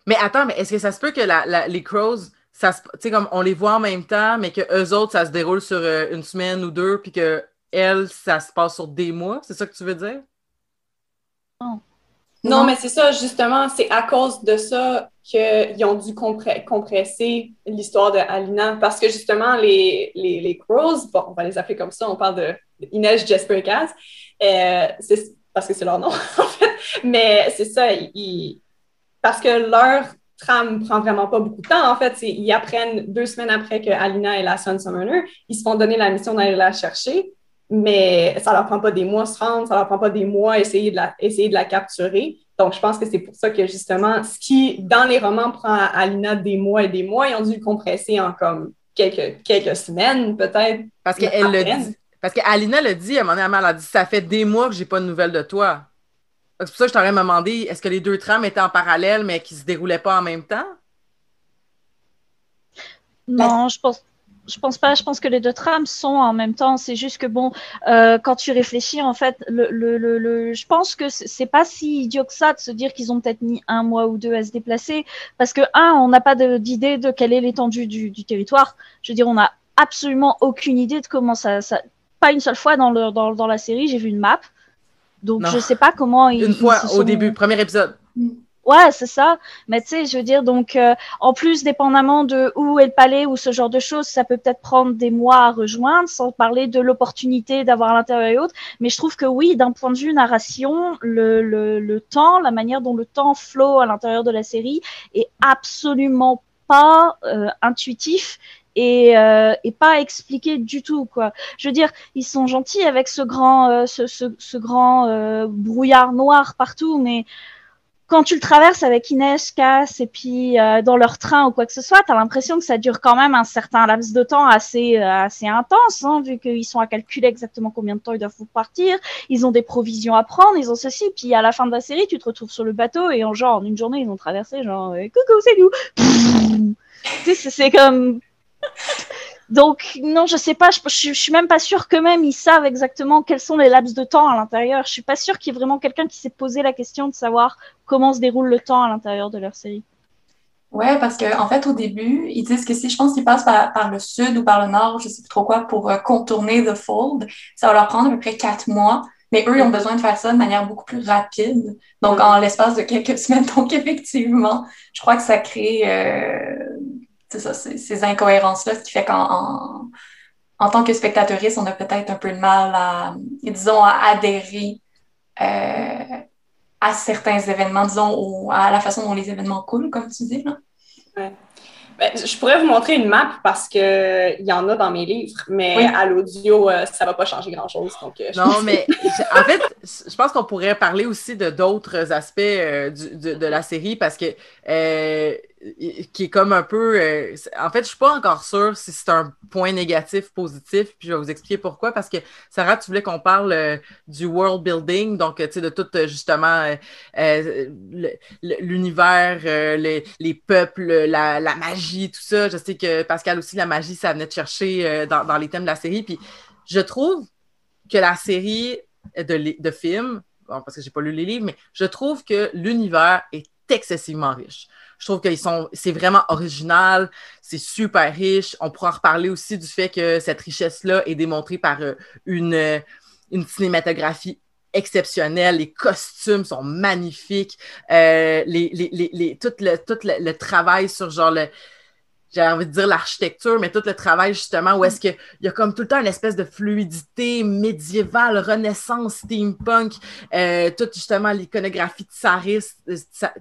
Speaker 1: Mais attends, mais est-ce que ça se peut que la, les Crows, ça comme on les voit en même temps, mais que eux autres, ça se déroule sur euh, une semaine ou deux, puis que elle, ça se passe sur des mois, c'est ça que tu veux dire?
Speaker 4: Non. Non, mais c'est ça, justement, c'est à cause de ça qu'ils ont dû compresser l'histoire de Alina, parce que justement, les, les, les Crows, bon, on va les appeler comme ça, on parle de Inès Jasper Kaz, euh, parce que c'est leur nom, en fait, mais c'est ça, ils, parce que leur trame prend vraiment pas beaucoup de temps, en fait, ils apprennent deux semaines après que Alina est la Sun Summoner, ils se font donner la mission d'aller la chercher, mais ça leur prend pas des mois se rendre, ça leur prend pas des mois essayer de la, essayer de la capturer. Donc, je pense que c'est pour ça que justement, ce qui, dans les romans, prend à Alina des mois et des mois, ils ont dû le compresser en comme quelques, quelques semaines, peut-être.
Speaker 1: Parce qu'elle le dit. Parce qu'Alina le dit, à un moment donné, elle a dit Ça fait des mois que j'ai pas de nouvelles de toi. C'est pour ça que je t'aurais demandé est-ce que les deux trames étaient en parallèle, mais qui se déroulaient pas en même temps?
Speaker 2: Non, je pense je pense pas. Je pense que les deux trames sont en même temps. C'est juste que bon, euh, quand tu réfléchis, en fait, le, le, le, je pense que c'est pas si idiot que ça de se dire qu'ils ont peut-être mis un mois ou deux à se déplacer, parce que un, on n'a pas d'idée de, quelle est l'étendue du, du, territoire. Je veux dire, on n'a absolument aucune idée de comment ça, ça. Pas une seule fois dans, le, dans, dans la série, j'ai vu une map. Donc je sais pas comment
Speaker 1: ils. Une fois au début, premier épisode.
Speaker 2: Ouais, c'est ça. Mais tu sais, je veux dire, donc, euh, en plus, dépendamment de où est le palais ou ce genre de choses, ça peut peut-être prendre des mois à rejoindre, sans parler de l'opportunité d'avoir à l'intérieur et autres. Mais je trouve que oui, d'un point de vue narration, le, le, le temps, la manière dont le temps flot à l'intérieur de la série est absolument pas euh, intuitif et, euh, et, pas expliqué du tout quoi. Je veux dire, ils sont gentils avec ce grand, euh, ce, ce, ce, grand euh, brouillard noir partout, mais quand tu le traverses avec Inès, Cass et puis euh, dans leur train ou quoi que ce soit, tu as l'impression que ça dure quand même un certain laps de temps assez, euh, assez intense, hein, vu qu'ils sont à calculer exactement combien de temps ils doivent partir, ils ont des provisions à prendre, ils ont ceci, puis à la fin de la série, tu te retrouves sur le bateau et en genre, en une journée, ils ont traversé, genre, euh, coucou, c'est nous! c'est comme... Donc non, je sais pas, je, je, suis même pas sûre que même ils savent exactement quels sont les laps de temps à l'intérieur. Je suis pas sûre qu'il y ait vraiment quelqu'un qui s'est posé la question de savoir comment se déroule le temps à l'intérieur de leur série.
Speaker 3: Ouais, parce qu'en en fait, au début, ils disent que si je pense qu'ils passent par, le sud ou par le nord, je sais plus trop quoi, pour euh, contourner The Fold, ça va leur prendre à peu près quatre mois. Mais eux, ils ont besoin de faire ça de manière beaucoup plus rapide. Donc, en l'espace de quelques semaines. Donc, effectivement, je crois que ça crée euh, ça, ces incohérences-là, ce qui fait qu'en en, tant que spectatrice, on a peut-être un peu de mal à, disons, à adhérer euh, à certains événements, disons, ou à la façon dont les événements coulent, comme tu dis. Là.
Speaker 4: Ouais. Ben, je pourrais vous montrer une map parce qu'il y en a dans mes livres, mais à l'audio, euh, ça ne va pas changer grand-chose. Euh,
Speaker 1: non, mais en fait, je pense qu'on pourrait parler aussi de d'autres aspects de, de, la série parce que qui est comme un peu. Euh, en fait, je suis pas encore sûre si c'est un point négatif, positif, puis je vais vous expliquer pourquoi. Parce que Sarah, tu voulais qu'on parle euh, du world building, donc tu sais, de tout justement euh, l'univers, les, les, peuples, la, magie, tout ça. Je sais que Pascal aussi, la magie, ça venait de chercher dans, les thèmes de la série. Puis je trouve que la série de, de films, bon, parce que j'ai pas lu les livres, mais je trouve que l'univers est excessivement riche. Je trouve qu'ils sont, c'est vraiment original, c'est super riche. On pourra reparler aussi du fait que cette richesse-là est démontrée par euh, une, euh, une cinématographie exceptionnelle. Les costumes sont magnifiques. Euh, les, les, les, tout, le, tout le travail sur genre le, j'ai envie de dire l'architecture, mais tout le travail justement où est-ce qu'il y a comme tout le temps une espèce de fluidité médiévale, renaissance, steampunk, euh, toute justement l'iconographie tsariste, euh,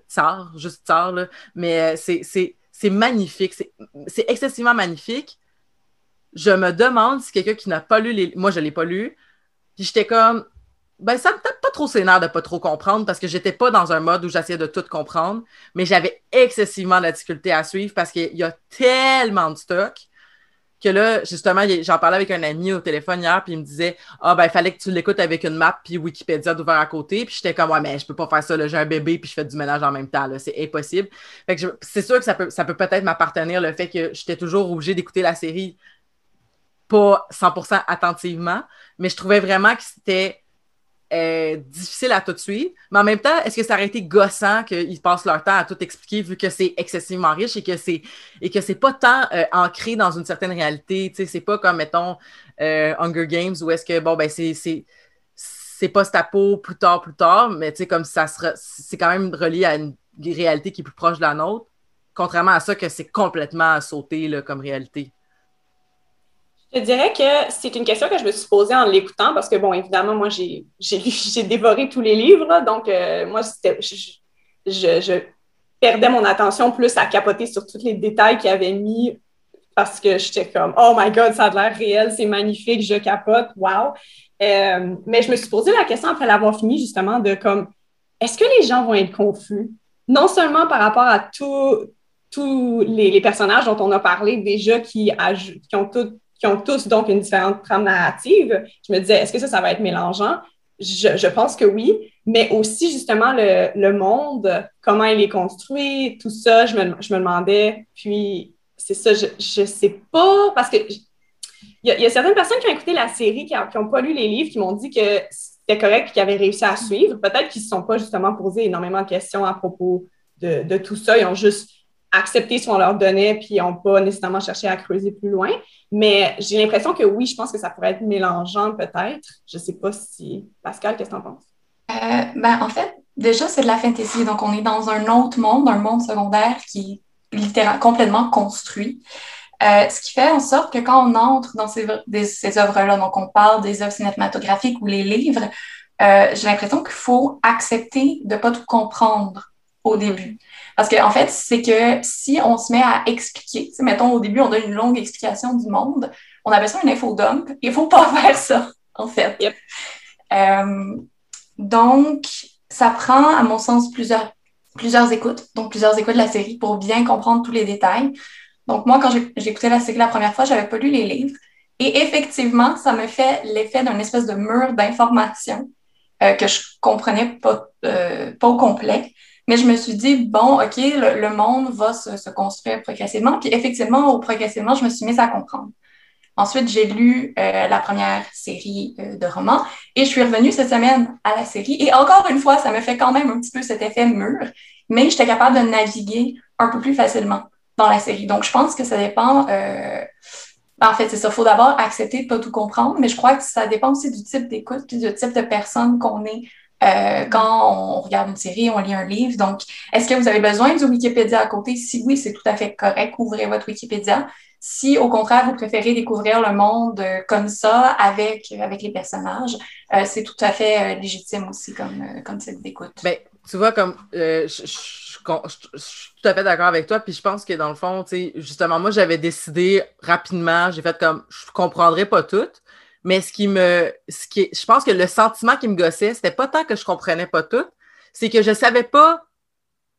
Speaker 1: tsar, juste tsar, là, mais euh, c'est magnifique, c'est excessivement magnifique. Je me demande si quelqu'un qui n'a pas lu les... Moi, je ne l'ai pas lu, puis j'étais comme, ben, ça me tape pas trop sénère de pas trop comprendre parce que j'étais pas dans un mode où j'essayais de tout comprendre, mais j'avais excessivement de difficulté à suivre parce qu'il y a tellement de stock que là, justement, j'en parlais avec un ami au téléphone hier, puis il me disait Ah, ben, il fallait que tu l'écoutes avec une map, puis Wikipédia d'ouvert à côté. Puis j'étais comme Ouais, mais je peux pas faire ça, j'ai un bébé, puis je fais du ménage en même temps, c'est impossible. Fait que c'est sûr que ça peut, ça peut peut-être m'appartenir le fait que j'étais toujours obligée d'écouter la série pas 100% attentivement, mais je trouvais vraiment que c'était difficile à tout suite. Mais en même temps, est-ce que ça aurait été gossant qu'ils passent leur temps à tout expliquer vu que c'est excessivement riche et que c'est et que c'est pas tant euh, ancré dans une certaine réalité? Tu sais, c'est pas comme mettons euh, Hunger Games où est-ce que bon ben c'est c'est post-apo plus tard plus tard, mais tu sais comme ça sera c'est quand même relié à une réalité qui est plus proche de la nôtre. Contrairement à ça que c'est complètement sauté comme réalité.
Speaker 4: Je dirais que c'est une question que je me suis posée en l'écoutant parce que, bon, évidemment, moi, j'ai dévoré tous les livres. donc, euh, moi, je, je, perdais mon attention plus à capoter sur tous les détails qu'il avait mis parce que j'étais comme, oh my God, ça a l'air réel, c'est magnifique, je capote, wow. Euh, mais je me suis posé la question après l'avoir fini, justement, de comme, est-ce que les gens vont être confus? Non seulement par rapport à tous les, personnages dont on a parlé déjà qui, qui ont tout qui ont tous donc une différente trame narrative. Je me disais, est-ce que ça, ça va être mélangeant? Je, je pense que oui, mais aussi justement le, le, monde, comment il est construit, tout ça, je me, je me demandais. Puis c'est ça, je, je sais pas, parce que il y, a certaines personnes qui ont écouté la série, qui n'ont pas lu les livres, qui m'ont dit que c'était correct et qui avaient réussi à suivre. Peut-être qu'ils ne se sont pas justement posé énormément de questions à propos de, de tout ça. Ils ont juste accepté ce qu'on leur donnait, puis n'ont pas nécessairement cherché à creuser plus loin. Mais j'ai l'impression que oui, je pense que ça pourrait être mélangeant peut-être. Je ne sais pas si... Pascal, qu'est-ce que tu en penses?
Speaker 3: Euh, ben, en fait, déjà, c'est de la fantasy. Donc, on est dans un autre monde, un monde secondaire qui est littéralement complètement construit. Euh, ce qui fait en sorte que quand on entre dans ces, ces œuvres-là, donc on parle des œuvres cinématographiques ou les livres, euh, j'ai l'impression qu'il faut accepter de ne pas tout comprendre au début. Parce qu'en en fait, c'est que si on se met à expliquer, mettons au début, on donne une longue explication du monde, on appelle ça un infodump. Il ne faut pas faire ça, en fait. Euh, donc, ça prend, à mon sens, plusieurs, plusieurs écoutes, donc plusieurs écoutes de la série pour bien comprendre tous les détails. Donc, moi, quand écouté la série la première fois, je n'avais pas lu les livres. Et effectivement, ça me fait l'effet d'un espèce de mur d'information euh, que je comprenais pas, euh, pas au complet. Mais je me suis dit, bon, OK, le, monde va se, se, construire progressivement. Puis effectivement, au progressivement, je me suis mise à comprendre. Ensuite, j'ai lu euh, la première série euh, de romans et je suis revenue cette semaine à la série. Et encore une fois, ça me fait quand même un petit peu cet effet mur, mais j'étais capable de naviguer un peu plus facilement dans la série. Donc, je pense que ça dépend. Euh, en fait, c'est ça. Il faut d'abord accepter de pas tout comprendre, mais je crois que ça dépend aussi du type d'écoute puis du type de personne qu'on est euh, quand on regarde une série, on lit un livre. Donc, est-ce que vous avez besoin du Wikipédia à côté? Si oui, c'est tout à fait correct. Ouvrez votre Wikipédia. Si, au contraire, vous préférez découvrir le monde euh, comme ça, avec, avec les personnages, euh, c'est tout à fait euh, légitime aussi comme, euh, comme type d'écoute.
Speaker 1: Ben, tu vois, comme je, je suis tout à fait d'accord avec toi. Puis je pense que dans le fond, justement, moi, j'avais décidé rapidement, j'ai fait comme je comprendrais pas tout. Mais ce qui me. Ce qui je pense que le sentiment qui me gossait, c'était pas tant que je comprenais pas tout, c'est que je savais pas.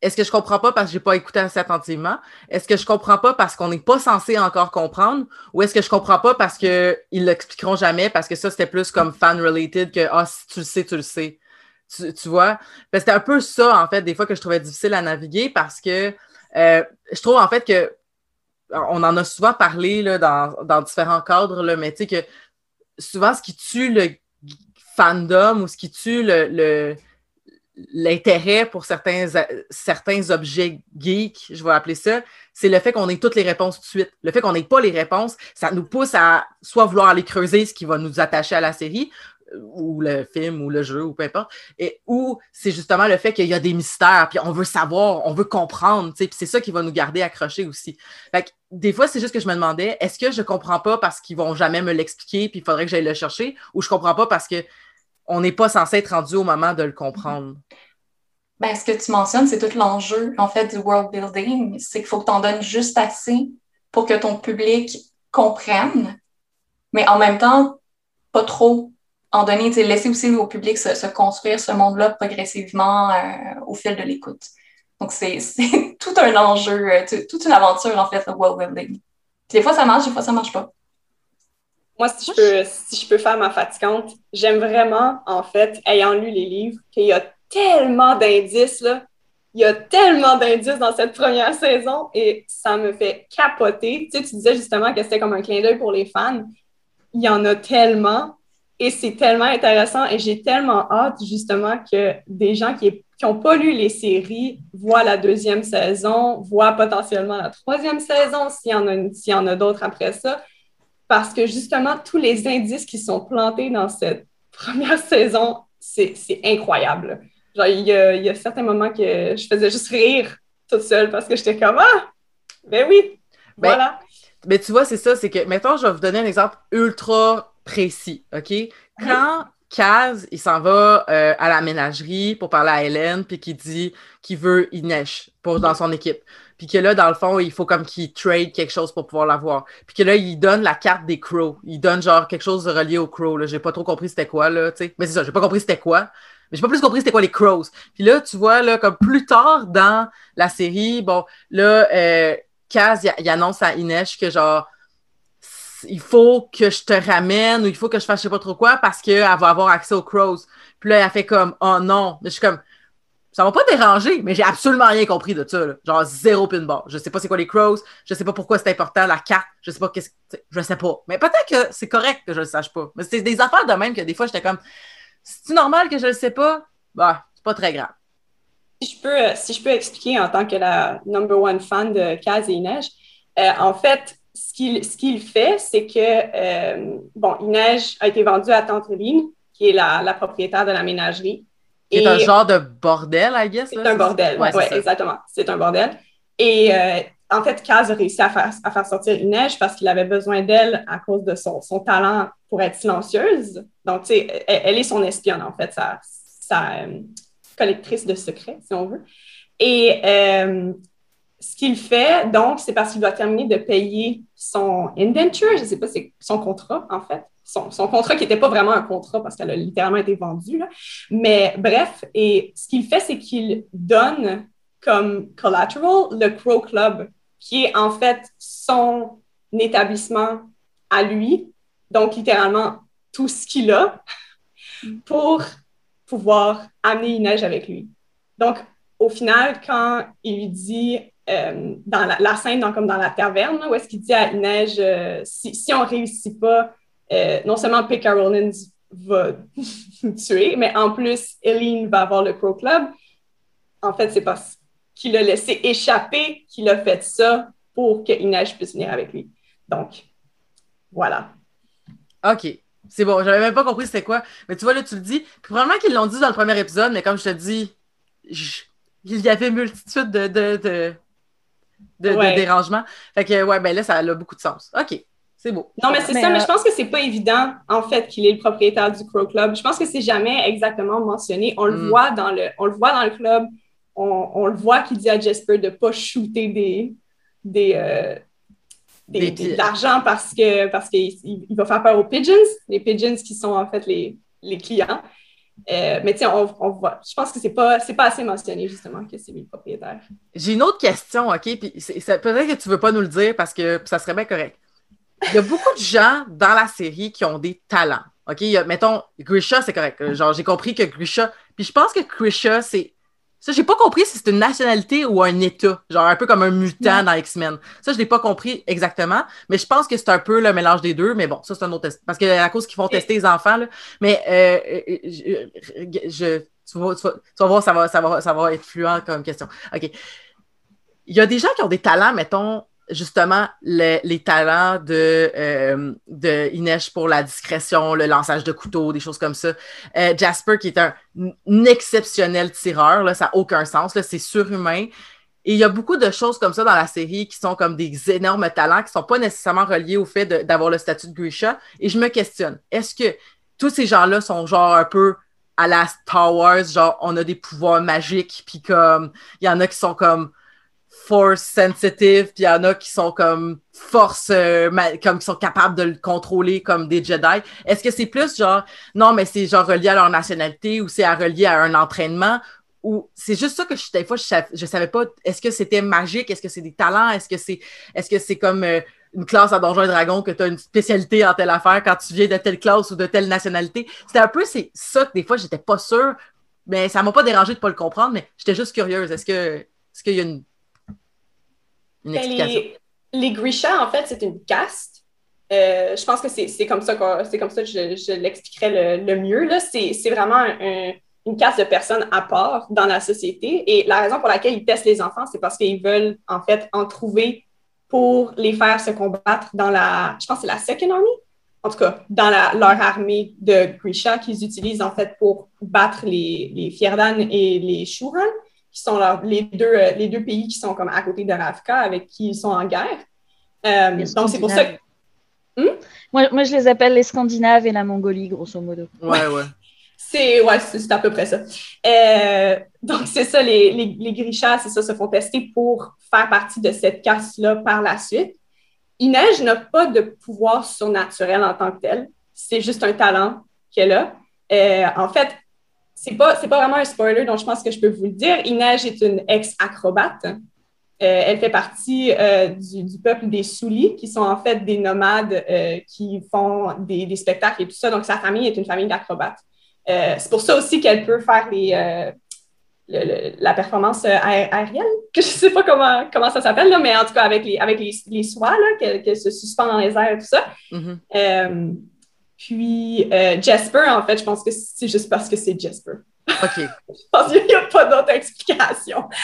Speaker 1: Est-ce que je comprends pas parce que j'ai pas écouté assez attentivement? Est-ce que je comprends pas parce qu'on n'est pas censé encore comprendre? Ou est-ce que je comprends pas parce qu'ils l'expliqueront jamais? Parce que ça, c'était plus comme fan-related que Ah, si tu le sais, tu le sais. Tu, vois? Ben, c'était un peu ça, en fait, des fois que je trouvais difficile à naviguer parce que euh, je trouve, en fait, que on en a souvent parlé là, dans, dans différents cadres, là, mais tu sais que souvent, ce qui tue le fandom ou ce qui tue l'intérêt pour certains, certains objets geeks, je vais appeler ça, c'est le fait qu'on ait toutes les réponses tout de suite. Le fait qu'on n'ait pas les réponses, ça nous pousse à soit vouloir aller creuser ce qui va nous attacher à la série, ou le film ou le jeu ou peu importe, et ou c'est justement le fait qu'il y a des mystères, puis on veut savoir, on veut comprendre, puis c'est ça qui va nous garder accrochés aussi. Fait des fois, c'est juste que je me demandais, est-ce que je comprends pas parce qu'ils vont jamais me l'expliquer, puis il faudrait que j'aille le chercher, ou je comprends pas parce que on n'est pas censé être rendu au moment de le comprendre?
Speaker 3: Ben, ce que tu mentionnes, c'est tout l'enjeu, en fait, du world building. C'est qu'il faut que tu en donnes juste assez pour que ton public comprenne, mais en même temps, pas trop en donner, laisser aussi au public se, construire ce monde-là progressivement euh, au fil de l'écoute. Donc, c'est tout un enjeu, euh, toute une aventure, en fait, le world building. Des fois, ça marche, des fois, ça marche pas.
Speaker 4: Moi, si je peux, si je peux faire ma fatigante, j'aime vraiment, en fait, ayant lu les livres, qu'il y a tellement d'indices, là. Il y a tellement d'indices dans cette première saison et ça me fait capoter. Tu sais, tu disais justement que c'était comme un clin d'œil pour les fans. Il y en a tellement et c'est tellement intéressant et j'ai tellement hâte justement que des gens qui n'ont pas lu les séries voient la deuxième saison, voient potentiellement la troisième saison s'il y en a, y en a d'autres après ça. Parce que justement, tous les indices qui sont plantés dans cette première saison, c'est incroyable. Genre, il y, a, il y a certains moments que je faisais juste rire toute seule parce que j'étais comme Ah, ben oui, ben, voilà.
Speaker 1: Mais tu vois, c'est ça, c'est que, mettons, je vais vous donner un exemple ultra précis, OK? Quand Kaz, il s'en va euh, à la ménagerie pour parler à Hélène, puis qu'il dit qu'il veut Inesh pour, dans son équipe. Puis que là, dans le fond, il faut comme qu'il trade quelque chose pour pouvoir l'avoir. Puis que là, il donne la carte des Crows. Il donne genre quelque chose de relié aux Crows. J'ai pas trop compris c'était quoi, là, tu sais. Mais c'est ça, j'ai pas compris c'était quoi. Mais j'ai pas plus compris c'était quoi les Crows. Puis là, tu vois, là, comme plus tard dans la série, bon, là, euh, Kaz, il annonce à Inesh que genre, il faut que je te ramène ou il faut que je fasse je sais pas trop quoi parce qu'elle va avoir accès aux crows. Puis là, elle fait comme, oh non. Mais je suis comme, ça m'a pas dérangé, mais j'ai absolument rien compris de ça. Genre zéro pinball. Je sais pas c'est quoi les crows, je sais pas pourquoi c'est important, la carte, je sais pas qu'est-ce que. Je sais pas. Mais peut-être que c'est correct que je le sache pas. Mais c'est des affaires de même que des fois j'étais comme. C'est normal que je le sais pas? Bah, c'est pas très grave.
Speaker 4: Si je, peux, si je peux expliquer en tant que la number one fan de Kaz et Inej, euh, en fait, ce qu'il ce qu'il fait, c'est que, euh, bon, Inej a été vendu à Tante qui est la, la propriétaire de la ménagerie.
Speaker 1: C'est un genre de bordel, I guess.
Speaker 4: C'est un bordel, oui, ouais, exactement. C'est un bordel. Et euh, en fait, Kaz a réussi à faire, à faire sortir Inej parce qu'il avait besoin d'elle à cause de son, son, talent pour être silencieuse. Donc, tu sais, elle, est son espionne, en fait, sa, sa euh, collectrice de secrets, si on veut. Et euh, ce qu'il fait, donc, c'est parce qu'il doit terminer de payer son indenture, je ne sais pas, c'est son contrat, en fait son, contrat qui n'était pas vraiment un contrat parce qu'elle a littéralement été vendue. Mais bref, et ce qu'il fait, c'est qu'il donne comme collateral le Crow Club, qui est en fait son établissement à lui, donc littéralement tout ce qu'il a pour pouvoir amener Inège avec lui. Donc, au final, quand il lui dit euh, dans la, scène, comme dans la taverne, où est-ce qu'il dit à Inège, euh, si, si on réussit pas euh, non seulement Pekka Rollins va tuer, mais en plus, Eileen va avoir le Pro Club. En fait, c'est parce qu'il a laissé échapper qu'il a fait ça pour que Inaj puisse venir avec lui. Donc, voilà.
Speaker 1: OK. C'est bon, j'avais même pas compris c'était quoi. Mais tu vois, là, tu le dis. probablement qu'ils l'ont dit dans le premier épisode, mais comme je te dis, il y avait multitude de, de, de, de dérangements. Fait que, ouais, ben là, ça a beaucoup de sens. OK. C'est beau.
Speaker 4: Non, mais c'est ça, mais je euh, pense que c'est pas évident, en fait, qu'il est le propriétaire du Crow Club. Je pense que c'est jamais exactement mentionné. On, le mm. voit dans le, on le voit dans le club. On, le voit qu'il dit à Jasper de pas shooter des, des, euh, de l'argent parce que parce qu'il il va faire peur aux pigeons, les pigeons qui sont en fait les, les clients. Euh, mais tiens, on, voit. Je pense que c'est pas, pas assez mentionné, justement, que c'est lui le propriétaire.
Speaker 1: J'ai une autre question, OK? Puis peut-être que tu veux pas nous le dire parce que ça serait bien correct il y a beaucoup de gens dans la série qui ont des talents. OK? mettons, Grisha, c'est correct. Genre, j'ai compris que Grisha. Puis je pense que Grisha, c'est. Ça, j'ai pas compris si c'est une nationalité ou un État. Genre, un peu comme un mutant dans X-Men. Ça, je l'ai pas compris exactement. Mais je pense que c'est un peu le mélange des deux. Mais bon, ça, c'est un autre test. Parce que à cause qu'ils font tester les enfants, là. Mais euh, je, tu, vas, voir, ça va, ça, va, ça va être fluent comme question. OK. Il y a des gens qui ont des talents, mettons, justement les talents de, euh, de pour la discrétion, le lançage de couteau, des choses comme ça. Euh, Jasper, qui est un, exceptionnel tireur, là, ça n'a aucun sens, c'est surhumain. Et il y a beaucoup de choses comme ça dans la série qui sont comme des énormes talents qui ne sont pas nécessairement reliés au fait d'avoir le statut de Grisha. Et je me questionne, est-ce que tous ces gens-là sont genre un peu à la Star Wars, genre on a des pouvoirs magiques, puis comme il y en a qui sont comme force sensitive, puis il y en a qui sont comme force, euh, comme qui sont capables de le contrôler comme des Jedi. Est-ce que c'est plus genre, non, mais c'est genre relié à leur nationalité ou c'est à relié à un entraînement ou c'est juste ça que je, des fois, je, savais, savais pas, est-ce que c'était magique, est-ce que c'est des talents, est-ce que c'est est-ce que c'est comme euh, une classe à Donjons et Dragons que tu as une spécialité en telle affaire quand tu viens de telle classe ou de telle nationalité? C'était un peu c'est ça que des fois, j'étais pas sûre, mais ça m'a pas dérangé de pas le comprendre, mais j'étais juste curieuse. Est-ce que est-ce qu'il y a une
Speaker 4: ben, les, les Grisha, en fait, c'est une caste. Euh, je pense que c'est comme ça que, c'est comme ça que je, je l'expliquerais le, mieux. C'est vraiment une caste de personnes à part dans la société. Et la raison pour laquelle ils testent les enfants, c'est parce qu'ils veulent, en fait, en trouver pour les faire se combattre dans la, je pense que c'est la Second Army, en tout cas, dans la, leur armée de Grisha qu'ils utilisent, en fait, pour battre les, les Fierdan et les Shuran qui sont les, deux, euh, les deux pays qui sont comme à côté de Ravka, avec qui ils sont en guerre. Euh, donc, c'est pour ça que.
Speaker 2: Hmm? Moi, moi, je les appelle les Scandinaves et la Mongolie, grosso modo.
Speaker 1: Ouais, ouais.
Speaker 4: C'est ouais, c'est à peu près ça. Euh, donc, c'est ça, les, les, les Grishas, c'est ça, se font tester pour faire partie de cette casse-là par la suite. Inej n'a pas de pouvoir surnaturel en tant que tel. C'est juste un talent qu'elle a. en fait, c'est pas, pas vraiment un spoiler, donc je pense que je peux vous le dire. Inej est une ex-acrobate. Euh, elle fait partie euh, du, peuple des Soulis, qui sont en fait des nomades euh, qui font des, spectacles et tout ça. Donc, sa famille est une famille d'acrobates. c'est pour ça aussi qu'elle peut faire les, la performance aérienne, que je ne sais pas comment, comment ça s'appelle, mais en tout cas avec les, avec les, les soies, qu'elle se suspend dans les airs et tout ça. Mm-hmm. Puis Jasper, en fait, je pense que c'est juste parce que c'est Jasper.
Speaker 1: OK.
Speaker 4: je pense qu'il n'y a pas d'autre explication.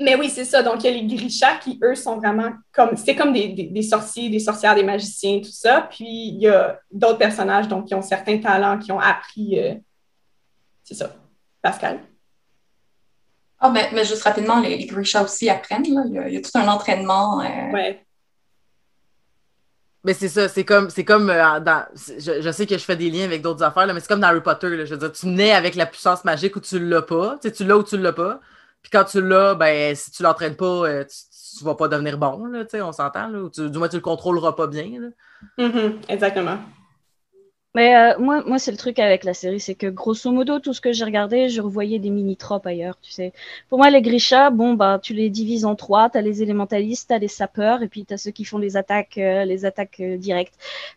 Speaker 4: Mais oui, c'est ça. Donc, il y a les Grishas qui, eux, sont vraiment comme. C'est comme des, des, sorciers, des sorcières, des magiciens, tout ça. Puis, il y a d'autres personnages donc, qui ont certains talents, qui ont appris. Euh, c'est ça. Pascal?
Speaker 3: Ah, mais, mais juste rapidement, les, les Grishas aussi apprennent. Là. Il, y a, tout un entraînement.
Speaker 4: Euh... Ouais.
Speaker 1: Mais c'est ça, c'est comme, c'est comme euh, dans, je, sais que je fais des liens avec d'autres affaires, là, mais c'est comme dans Harry Potter. Là, je veux dire, tu nais avec la puissance magique ou tu l'as pas. Tu, sais, tu l'as ou tu l'as pas. Puis quand tu l'as, ben, si tu l'entraînes pas, euh, tu, tu, vas pas devenir bon, là, on s'entend. Du moins, tu le contrôleras pas bien.
Speaker 4: Mm-hmm, exactement.
Speaker 2: Mais euh, moi, moi c'est le truc avec la série, c'est que grosso modo, tout ce que j'ai regardé, je revoyais des mini-tropes ailleurs, tu sais. Pour moi, les Grisha, bon, bah, tu les divises en trois. T'as les élémentalistes, t'as les sapeurs, et puis t'as ceux qui font les attaques, euh, les attaques euh, directes.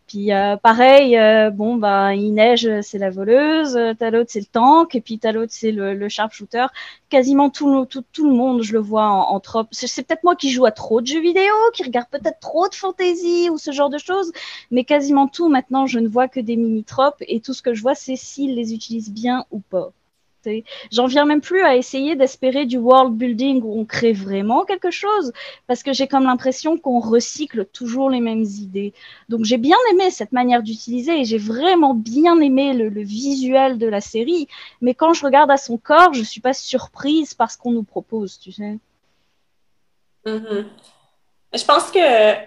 Speaker 2: Puis pareil, bon, bah, il neige, c'est la voleuse. T'as l'autre, c'est le tank, et puis t'as l'autre, c'est le, le sharpshooter. Quasiment tout le, monde, je le vois en, en trope. C'est peut-être moi qui joue à trop de jeux vidéo, qui regarde peut-être trop de fantasy ou ce genre de choses, mais quasiment tout maintenant, je ne vois que des et tout ce que je vois, c'est s'ils les utilisent bien ou pas. J'en viens même plus à essayer d'espérer du world building où on crée vraiment quelque chose, parce que j'ai comme l'impression qu'on recycle toujours les mêmes idées. Donc j'ai bien aimé cette manière d'utiliser et j'ai vraiment bien aimé le, visuel de la série, mais quand je regarde à son corps, je suis pas surprise par ce qu'on nous propose, tu sais.
Speaker 4: Mm-hmm. Je pense que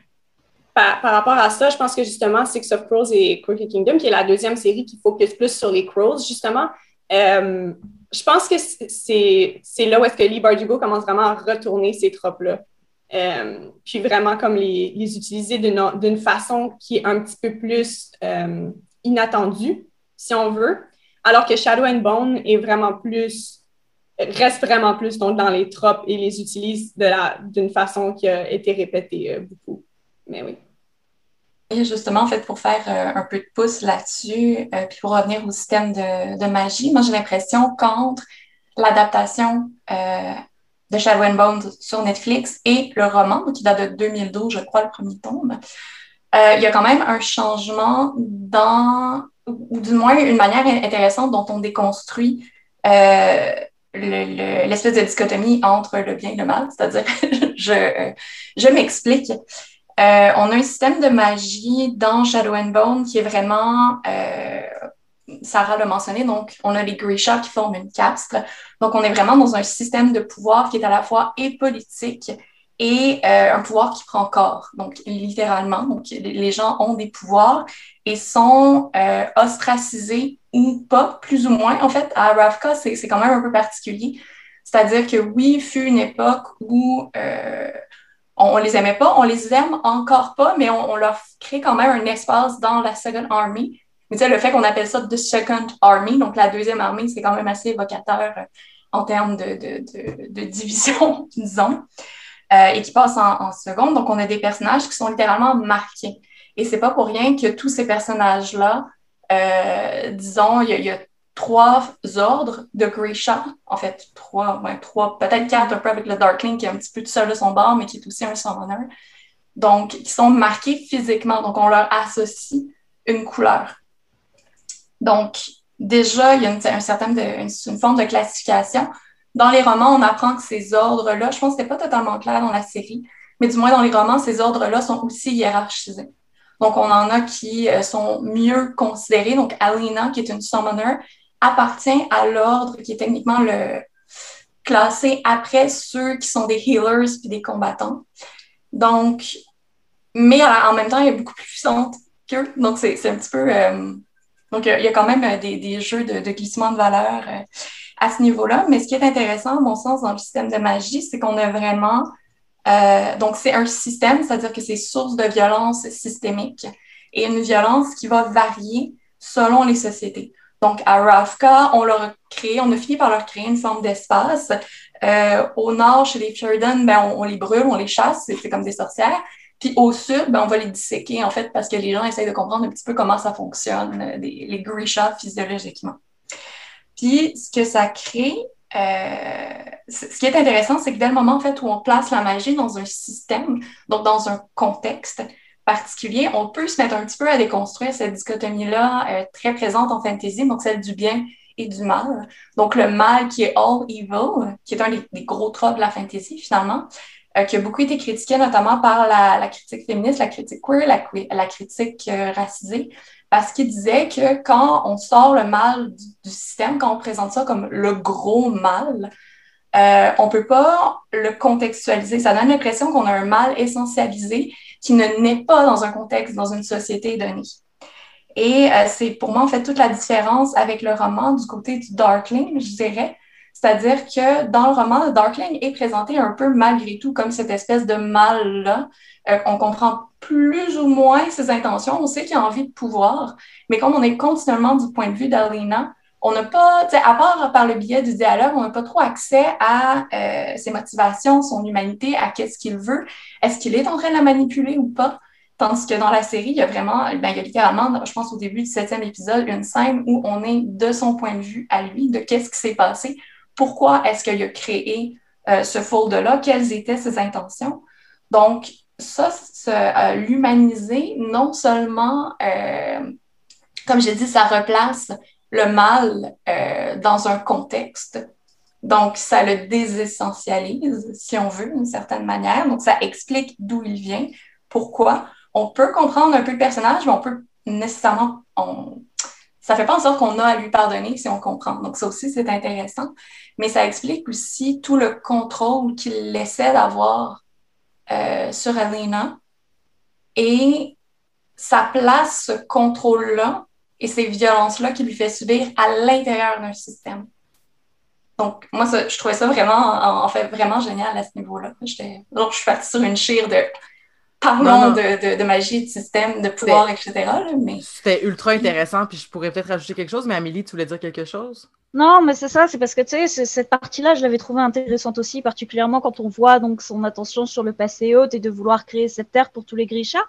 Speaker 4: par, rapport à ça, je pense que justement, Six of Crows et Crooked Kingdom, qui est la deuxième série qui focus plus sur les Crows, justement, euh, je pense que c'est là où est-ce que Lee Bardugo commence vraiment à retourner ces tropes-là. Euh, puis vraiment comme les, utiliser d'une façon qui est un petit peu plus euh, inattendue, si on veut, alors que Shadow and Bone est vraiment plus reste vraiment plus donc, dans les tropes et les utilise d'une façon qui a été répétée beaucoup. Mais oui.
Speaker 3: Justement, en fait, pour faire euh, un peu de pouce là-dessus, euh, puis pour revenir au système de, magie, moi j'ai l'impression qu'entre l'adaptation euh, de Shadow and Bone sur Netflix et le roman, qui date de 2012, je crois, le premier tome, il y a quand même un changement dans, ou du moins une manière intéressante dont on déconstruit l'espèce de dichotomie entre le bien et le mal. C'est-à-dire, je m'explique. Euh, on a un système de magie dans Shadow and Bone qui est vraiment, euh, Sarah l'a mentionné, donc on a les Grisha qui forment une caste. Donc on est vraiment dans un système de pouvoir qui est à la fois et politique et euh, un pouvoir qui prend corps, donc littéralement. Donc les gens ont des pouvoirs et sont ostracisés ou pas, plus ou moins. En fait, à Ravka, c'est quand même un peu particulier. C'est-à-dire que oui, fut une époque où on, les aimait pas, on les aime encore pas, mais on, leur crée quand même un espace dans la Second Army. Mais tu le fait qu'on appelle ça The Second Army, donc la deuxième armée, c'est quand même assez évocateur euh, en termes de, de, division, disons, euh, et qui passe en, seconde. Donc, on a des personnages qui sont littéralement marqués. Et c'est pas pour rien que tous ces personnages-là, euh, disons, il y, a trois ordres de Grisha, en fait, trois, ouais, trois, peut-être quatre un peu avec le Darkling qui est un petit peu tout seul de son bord, mais qui est aussi un summoner. Donc, qui sont marqués physiquement, donc on leur associe une couleur. Donc, déjà, il y a une, un une, forme de classification. Dans les romans, on apprend que ces ordres-là, je pense que ce pas totalement clair dans la série, mais du moins dans les romans, ces ordres-là sont aussi hiérarchisés. Donc, on en a qui euh, sont mieux considérés. Donc, Alina, qui est une summoner, appartient à l'ordre qui est techniquement le classé après ceux qui sont des healers puis des combattants. Donc, mais en même temps, il est beaucoup plus puissante qu'eux. Donc, c'est un petit peu. Euh, donc, il y a quand même euh, des, des jeux de, de, glissement de valeur euh, à ce niveau-là. Mais ce qui est intéressant, à mon sens, dans le système de magie, c'est qu'on a vraiment. donc, c'est un système, c'est-à-dire que c'est source de violence systémique et une violence qui va varier selon les sociétés. Donc, à Rafka, on leur a créé, on a fini par leur créer une forme d'espace. Euh, au nord, chez les Fjorden, ben, on, les brûle, on les chasse, c'est comme des sorcières. Puis au sud, ben, on va les disséquer, en fait, parce que les gens essayent de comprendre un petit peu comment ça fonctionne, euh, les, les physiologiquement. Puis, ce que ça crée, euh, ce qui est intéressant, c'est que dès le moment en fait, où on place la magie dans un système, donc dans un contexte on peut se mettre un petit peu à déconstruire cette dichotomie-là euh, très présente en fantasy, donc celle du bien et du mal. Donc le mal qui est all evil, qui est un des, gros tropes de la fantasy finalement, euh, qui a beaucoup été critiqué notamment par la, critique féministe, la critique queer, la, critique racisée, parce qu'il disait que quand on sort le mal du, système, quand on présente ça comme le gros mal, euh, on peut pas le contextualiser. Ça donne l'impression qu'on a un mal essentialisé qui ne naît pas dans un contexte, dans une société donnée. Et euh, c'est pour moi, en fait, toute la différence avec le roman du côté du Darkling, je dirais. C'est-à-dire que dans le roman, le Darkling est présenté un peu malgré tout comme cette espèce de mal-là. Euh, on comprend plus ou moins ses intentions. On sait qu'il a envie de pouvoir, mais comme on est continuellement du point de vue d'Alina, on n'a pas, à part par le biais du dialogue, on n'a pas trop accès à euh, ses motivations, son humanité, à qu'est-ce qu'il veut. Est-ce qu'il est en train de la manipuler ou pas? Tandis que dans la série, il y a vraiment, ben, il y a littéralement, je pense au début du septième épisode, une scène où on est de son point de vue à lui, de qu'est-ce qui s'est passé, pourquoi est-ce qu'il a créé euh, ce fold-là, quelles étaient ses intentions. Donc, ça, euh, l'humaniser, non seulement, euh, comme j'ai dit, ça replace le mal euh, dans un contexte. Donc, ça le désessentialise, si on veut, d'une certaine manière. Donc, ça explique d'où il vient, pourquoi. On peut comprendre un peu le personnage, mais on peut nécessairement... On... Ça fait pas en sorte qu'on a à lui pardonner si on comprend. Donc, ça aussi, c'est intéressant. Mais ça explique aussi tout le contrôle qu'il essaie d'avoir euh, sur Elena et ça place ce contrôle-là et ces violences-là qui lui fait subir à l'intérieur d'un système. Donc, moi, je trouvais ça vraiment, en fait, vraiment génial à ce niveau-là. Donc, je suis partie sur une chire de parlons de, de, magie, de système, de pouvoir, etc. mais...
Speaker 1: C'était ultra intéressant, puis je pourrais peut-être rajouter quelque chose, mais Amélie, tu voulais dire quelque chose?
Speaker 2: Non, mais c'est ça, c'est parce que tu sais, cette partie-là, je l'avais trouvée intéressante aussi, particulièrement quand on voit donc son attention sur le passé haute et de vouloir créer cette terre pour tous les Grisha.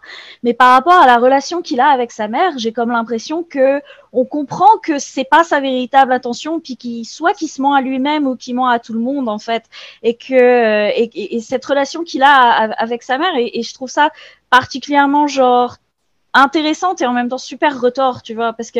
Speaker 2: Mais par rapport à la relation qu'il a avec sa mère, j'ai comme l'impression que on comprend que c'est pas sa véritable attention, puis qu'il soit qu'il se ment à lui-même ou qu'il ment à tout le monde en fait, et que et, cette relation qu'il a avec sa mère, et, et je trouve ça particulièrement genre intéressante et en même temps super retort, tu vois, parce que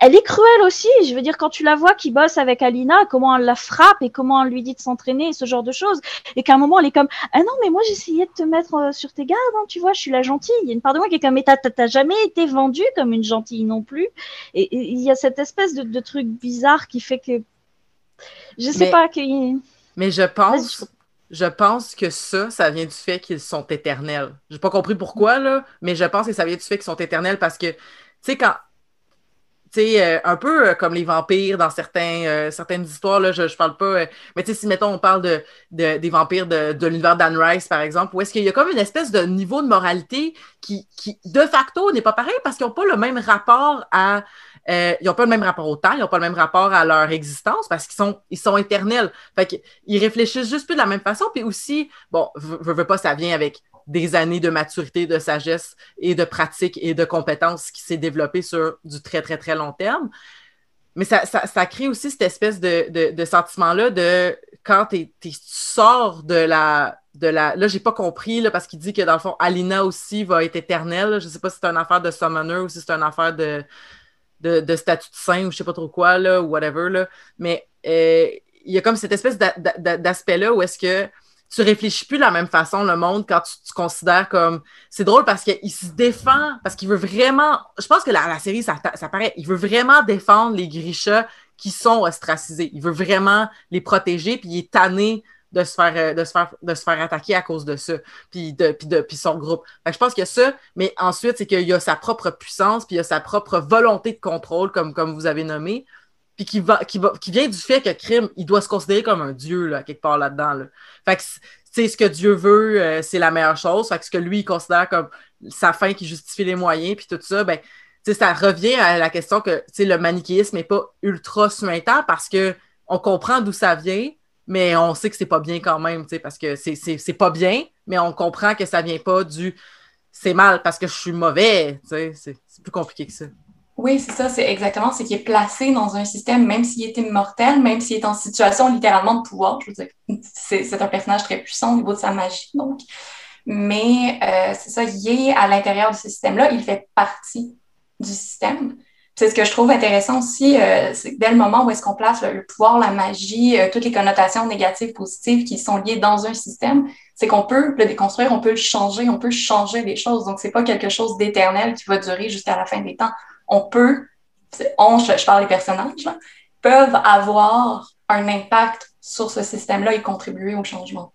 Speaker 2: elle est cruelle aussi. Je veux dire, quand tu la vois qui bosse avec Alina, comment elle la frappe et comment elle lui dit de s'entraîner, ce genre de choses, et qu'à un moment elle est comme ah non mais moi j'essayais de te mettre euh, sur tes gardes, hein, tu vois, je suis la gentille. Il y a une part de moi qui est comme mais t'as jamais été vendue comme une gentille non plus. Et il y a cette espèce de, de, truc bizarre qui fait que je sais pas que.
Speaker 1: Mais je pense je pense que ça, ça vient du fait qu'ils sont éternels. J'ai pas compris pourquoi, mais je pense que ça vient du fait qu'ils sont éternels parce que, tu sais, quand. Tu sais, euh, un peu euh, comme les vampires dans euh, certaines histoires, là, je, je parle pas. mais tu sais, si, mettons, on parle de, des vampires de, de l'univers d'Anne Rice, par exemple, où est-ce qu'il y a comme une espèce de niveau de moralité qui, qui de facto, n'est pas pareil parce qu'ils n'ont pas le même rapport à euh, ils n'ont pas le même rapport au temps, ils n'ont pas le même rapport à leur existence parce qu'ils sont, ils sont éternels. Fait qu'ils réfléchissent juste plus de la même façon. Puis aussi, bon, je veux pas, ça vient avec des années de maturité, de sagesse et de pratique et de compétences qui s'est développé sur du très, très, très long terme. Mais ça, ça, crée aussi cette espèce de, de, sentiment-là de quand tu sors de la. De la là, j'ai pas compris là, parce qu'il dit que dans le fond, Alina aussi va être éternelle. Je sais pas si c'est une affaire de Summoner ou si c'est une affaire de, de, statut de saint ou je sais pas trop quoi, là, ou whatever, là. Mais euh, il y a comme cette espèce d'aspect-là où est-ce que tu réfléchis plus de la même façon le monde quand tu, considères comme c'est drôle parce qu'il se défend parce qu'il veut vraiment je pense que la, la série ça, ça paraît il veut vraiment défendre les grichas qui sont ostracisés il veut vraiment les protéger puis il est tanné de se faire, euh, de se faire, de se faire attaquer à cause de ça, puis de, puis de, puis son groupe. je pense qu'il y a ça, mais ensuite, c'est qu'il y a sa propre puissance, puis il y a sa propre volonté de contrôle, comme, comme vous avez nommé, puis qui, va, qui, va, qui vient du fait que Crime, il doit se considérer comme un dieu, là, quelque part là-dedans. Là. Fait que ce que Dieu veut, euh, c'est la meilleure chose. Fait que ce que lui, il considère comme sa fin qui justifie les moyens, puis tout ça, ben, ça revient à la question que le manichéisme n'est pas ultra suintant parce que on comprend d'où ça vient, mais on sait que c'est pas bien quand même, parce que c'est pas bien, mais on comprend que ça vient pas du c'est mal parce que je suis mauvais, c'est plus compliqué que ça.
Speaker 3: Oui, c'est ça, c'est exactement, c'est qu'il est placé dans un système, même s'il est immortel, même s'il est en situation littéralement de pouvoir. Je veux dire, c'est un personnage très puissant au niveau de sa magie, donc. Mais euh, c'est ça, il est à l'intérieur de ce système-là, il fait partie du système. C'est ce que je trouve intéressant aussi, euh, c'est que dès le moment où est-ce qu'on place le, pouvoir, la magie, euh, toutes les connotations négatives, positives qui sont liées dans un système, c'est qu'on peut le déconstruire, on peut le changer, on peut changer les choses. Donc, c'est pas quelque chose d'éternel qui va durer jusqu'à la fin des temps. On peut, on, je, parle des personnages, peuvent avoir un impact sur ce système-là et contribuer au changement.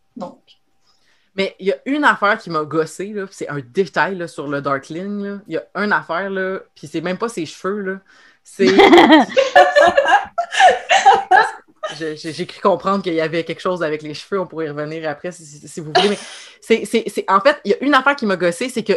Speaker 1: Mais il y a une affaire qui m'a gossé, c'est un détail sur le Darkling. Il y a une affaire, là, puis c'est même pas ses cheveux. Là. C'est. J'ai cru comprendre qu'il y avait quelque chose avec les cheveux, on pourrait y revenir après si, vous voulez. Mais c'est, en fait, il y a une affaire qui m'a gossé, c'est que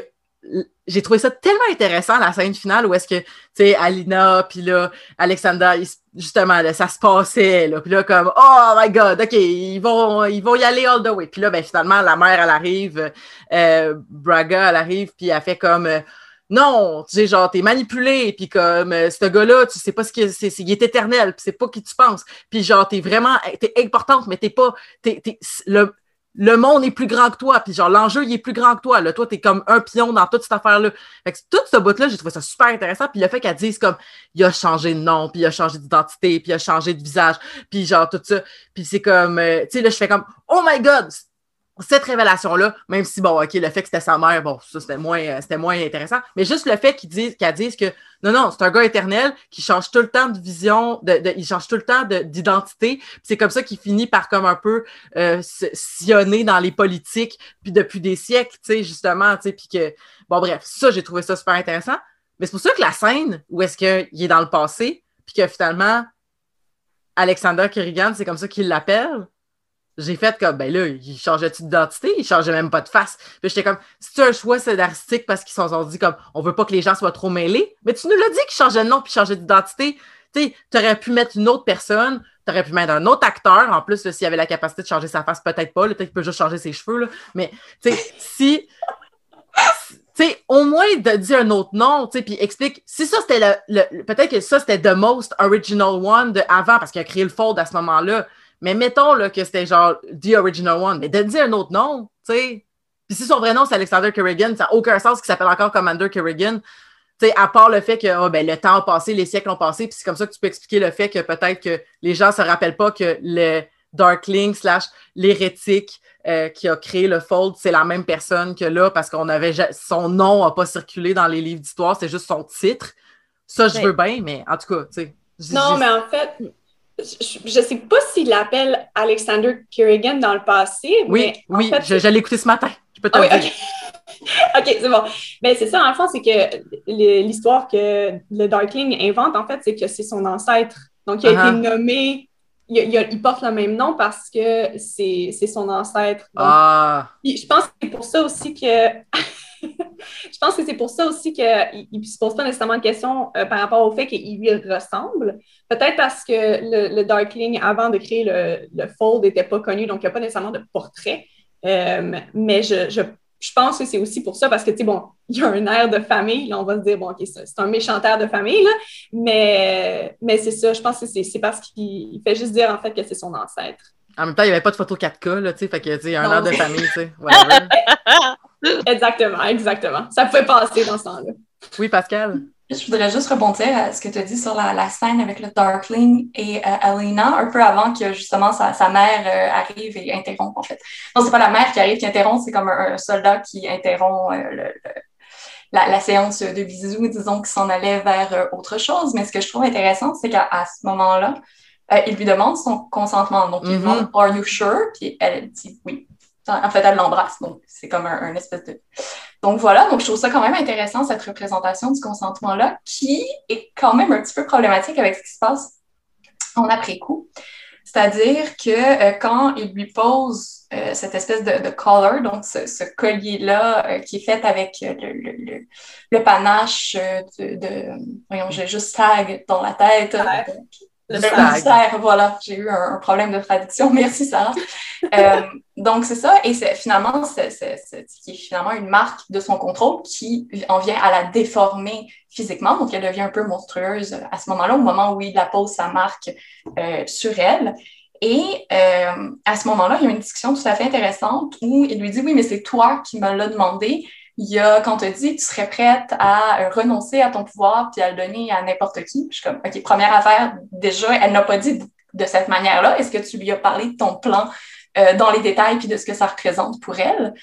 Speaker 1: j'ai trouvé ça tellement intéressant, la scène finale, où est-ce que, tu sais, Alina, puis là, Alexander, justement, ça se passait, là, puis là, comme, oh my God, OK, ils vont, ils vont y aller all the way. Puis là, ben, finalement, la mère, elle arrive, euh, Braga, elle arrive, puis elle fait comme, euh, non, tu sais, genre, t'es manipulé, puis comme, euh, ce gars-là, tu sais pas ce qu'il est, il est éternel, puis c'est pas qui tu penses. Puis genre, t'es vraiment, t'es importante, mais t'es pas, t'es, le, le monde est plus grand que toi, puis genre l'enjeu il est plus grand que toi. Là. Toi, t'es comme un pion dans toute cette affaire-là. Fait que tout ce bout-là, j'ai trouvé ça super intéressant. Puis le fait qu'elle dise comme il a changé de nom, puis il a changé d'identité, puis il a changé de visage, puis genre tout ça. Puis c'est comme euh, tu sais, là, je fais comme Oh my god! Cette révélation-là, même si bon, ok, le fait que c'était sa mère, bon, ça c'était moins, euh, c'était moins intéressant, mais juste le fait qu'ils disent, qu'elle dise que non, non, c'est un gars éternel qui change tout le temps de vision, de, il change tout le temps d'identité. C'est comme ça qu'il finit par comme un peu euh, sillonner dans les politiques, puis depuis des siècles, tu sais, justement, tu sais, puis que, bon, bref, ça, j'ai trouvé ça super intéressant. Mais c'est pour ça que la scène où est-ce qu'il est dans le passé, puis que finalement, Alexander Kerrigan, c'est comme ça qu'il l'appelle, j'ai fait comme, ben là, il changeait d'identité? Il changeait même pas de face. Puis j'étais comme, c'est un choix scénaristique parce qu'ils se sont dit comme, on veut pas que les gens soient trop mêlés. Mais tu nous l'as dit qu'il changeait de nom puis changeait d'identité. Tu sais, aurais pu mettre une autre personne, tu aurais pu mettre un autre acteur. En plus, s'il avait la capacité de changer sa face, peut-être pas. Peut-être qu'il peut juste changer ses cheveux. Là. Mais, tu sais, si. Tu sais, au moins de dire un autre nom, tu sais, puis explique. Si ça, c'était le. peut-être que ça, c'était the most original one de avant parce qu'il a créé le fold à ce moment-là. Mais mettons là, que c'était genre The Original One, mais dire un autre nom, tu sais. Puis si son vrai nom c'est Alexander Kerrigan, ça n'a aucun sens qu'il s'appelle encore Commander Kerrigan. Tu sais, à part le fait que oh, ben, le temps a passé, les siècles ont passé, puis c'est comme ça que tu peux expliquer le fait que peut-être que les gens ne se rappellent pas que le Darkling slash l'hérétique euh, qui a créé le Fold, c'est la même personne que là, parce qu'on avait son nom n'a pas circulé dans les livres d'histoire, c'est juste son titre. Ça, je veux bien, mais en tout cas, tu sais.
Speaker 4: Non, mais en fait, je ne sais pas s'il l'appelle Alexander Kerrigan dans le passé.
Speaker 1: Oui,
Speaker 4: mais
Speaker 1: oui, l'ai écouté ce matin. Je peux te
Speaker 4: ah dire. OK, c'est bon. Mais c'est ça, en fond, c'est que l'histoire que le Darkling invente, en fait, c'est que c'est son ancêtre. Donc, il a été uh-huh. nommé, il, porte le même nom parce que c'est son ancêtre.
Speaker 1: ah.
Speaker 4: Je pense que c'est pour ça aussi que je pense que c'est pour ça aussi qu'il ne se pose pas nécessairement de questions euh, par rapport au fait qu'il lui ressemble. Peut-être parce que le, Darkling, avant de créer le, le Fold, n'était pas connu, donc il n'y a pas nécessairement de portrait. Euh, mais je, je, je, pense que c'est aussi pour ça, parce que, tu sais, bon, il y a un air de famille. Là, on va se dire, bon, OK, c'est un méchant air de famille, là, mais, mais c'est ça. Je pense que c'est parce qu'il fait juste dire, en fait, que c'est son ancêtre.
Speaker 1: En même temps, il n'y avait pas de photo 4K, là, tu sais, fait que, tu sais, un air de famille, tu sais.
Speaker 4: exactement, exactement. Ça pouvait passer dans ce temps-là.
Speaker 1: Oui, Pascal?
Speaker 3: Je voudrais juste rebondir à ce que tu as dit sur la, scène avec le Darkling et euh, Alina, un peu avant que justement sa, sa mère euh, arrive et interrompe, en fait. Non, c'est pas la mère qui arrive qui interrompt, c'est comme un, soldat qui interrompt euh, le, la, la, séance de bisous, disons, qui s'en allait vers autre chose. Mais ce que je trouve intéressant, c'est qu'à ce moment-là, il lui demande son consentement. Donc, il lui demande. Are you sure? Puis elle dit oui. En fait, elle l'embrasse. Donc, c'est comme un, espèce de. Donc, voilà. Donc, je trouve ça quand même intéressant, cette représentation du consentement-là, qui est quand même un petit peu problématique avec ce qui se passe en après-coup. C'est-à-dire que euh, quand il lui pose euh, cette espèce de, collar, donc ce, collier-là euh, qui est fait avec le, le, panache de, Voyons, j'ai juste tag dans la tête. Le slag. voilà. J'ai eu un, problème de traduction. Merci, Sarah. euh, donc, c'est ça. Et c'est finalement, c'est qui est finalement une marque de son contrôle qui en vient à la déformer physiquement. Donc, elle devient un peu monstrueuse à ce moment-là, au moment où il la pose sa marque euh, sur elle. Et euh, à ce moment-là, il y a une discussion tout à fait intéressante où il lui dit Oui, mais c'est toi qui me l'as demandé. Il y a, quand tu dit, tu serais prête à renoncer à ton pouvoir puis à le donner à n'importe qui. Je suis comme, OK, première affaire, déjà, elle n'a pas dit de cette manière-là. Est-ce que tu lui as parlé de ton plan euh, dans les détails puis de ce que ça représente pour elle?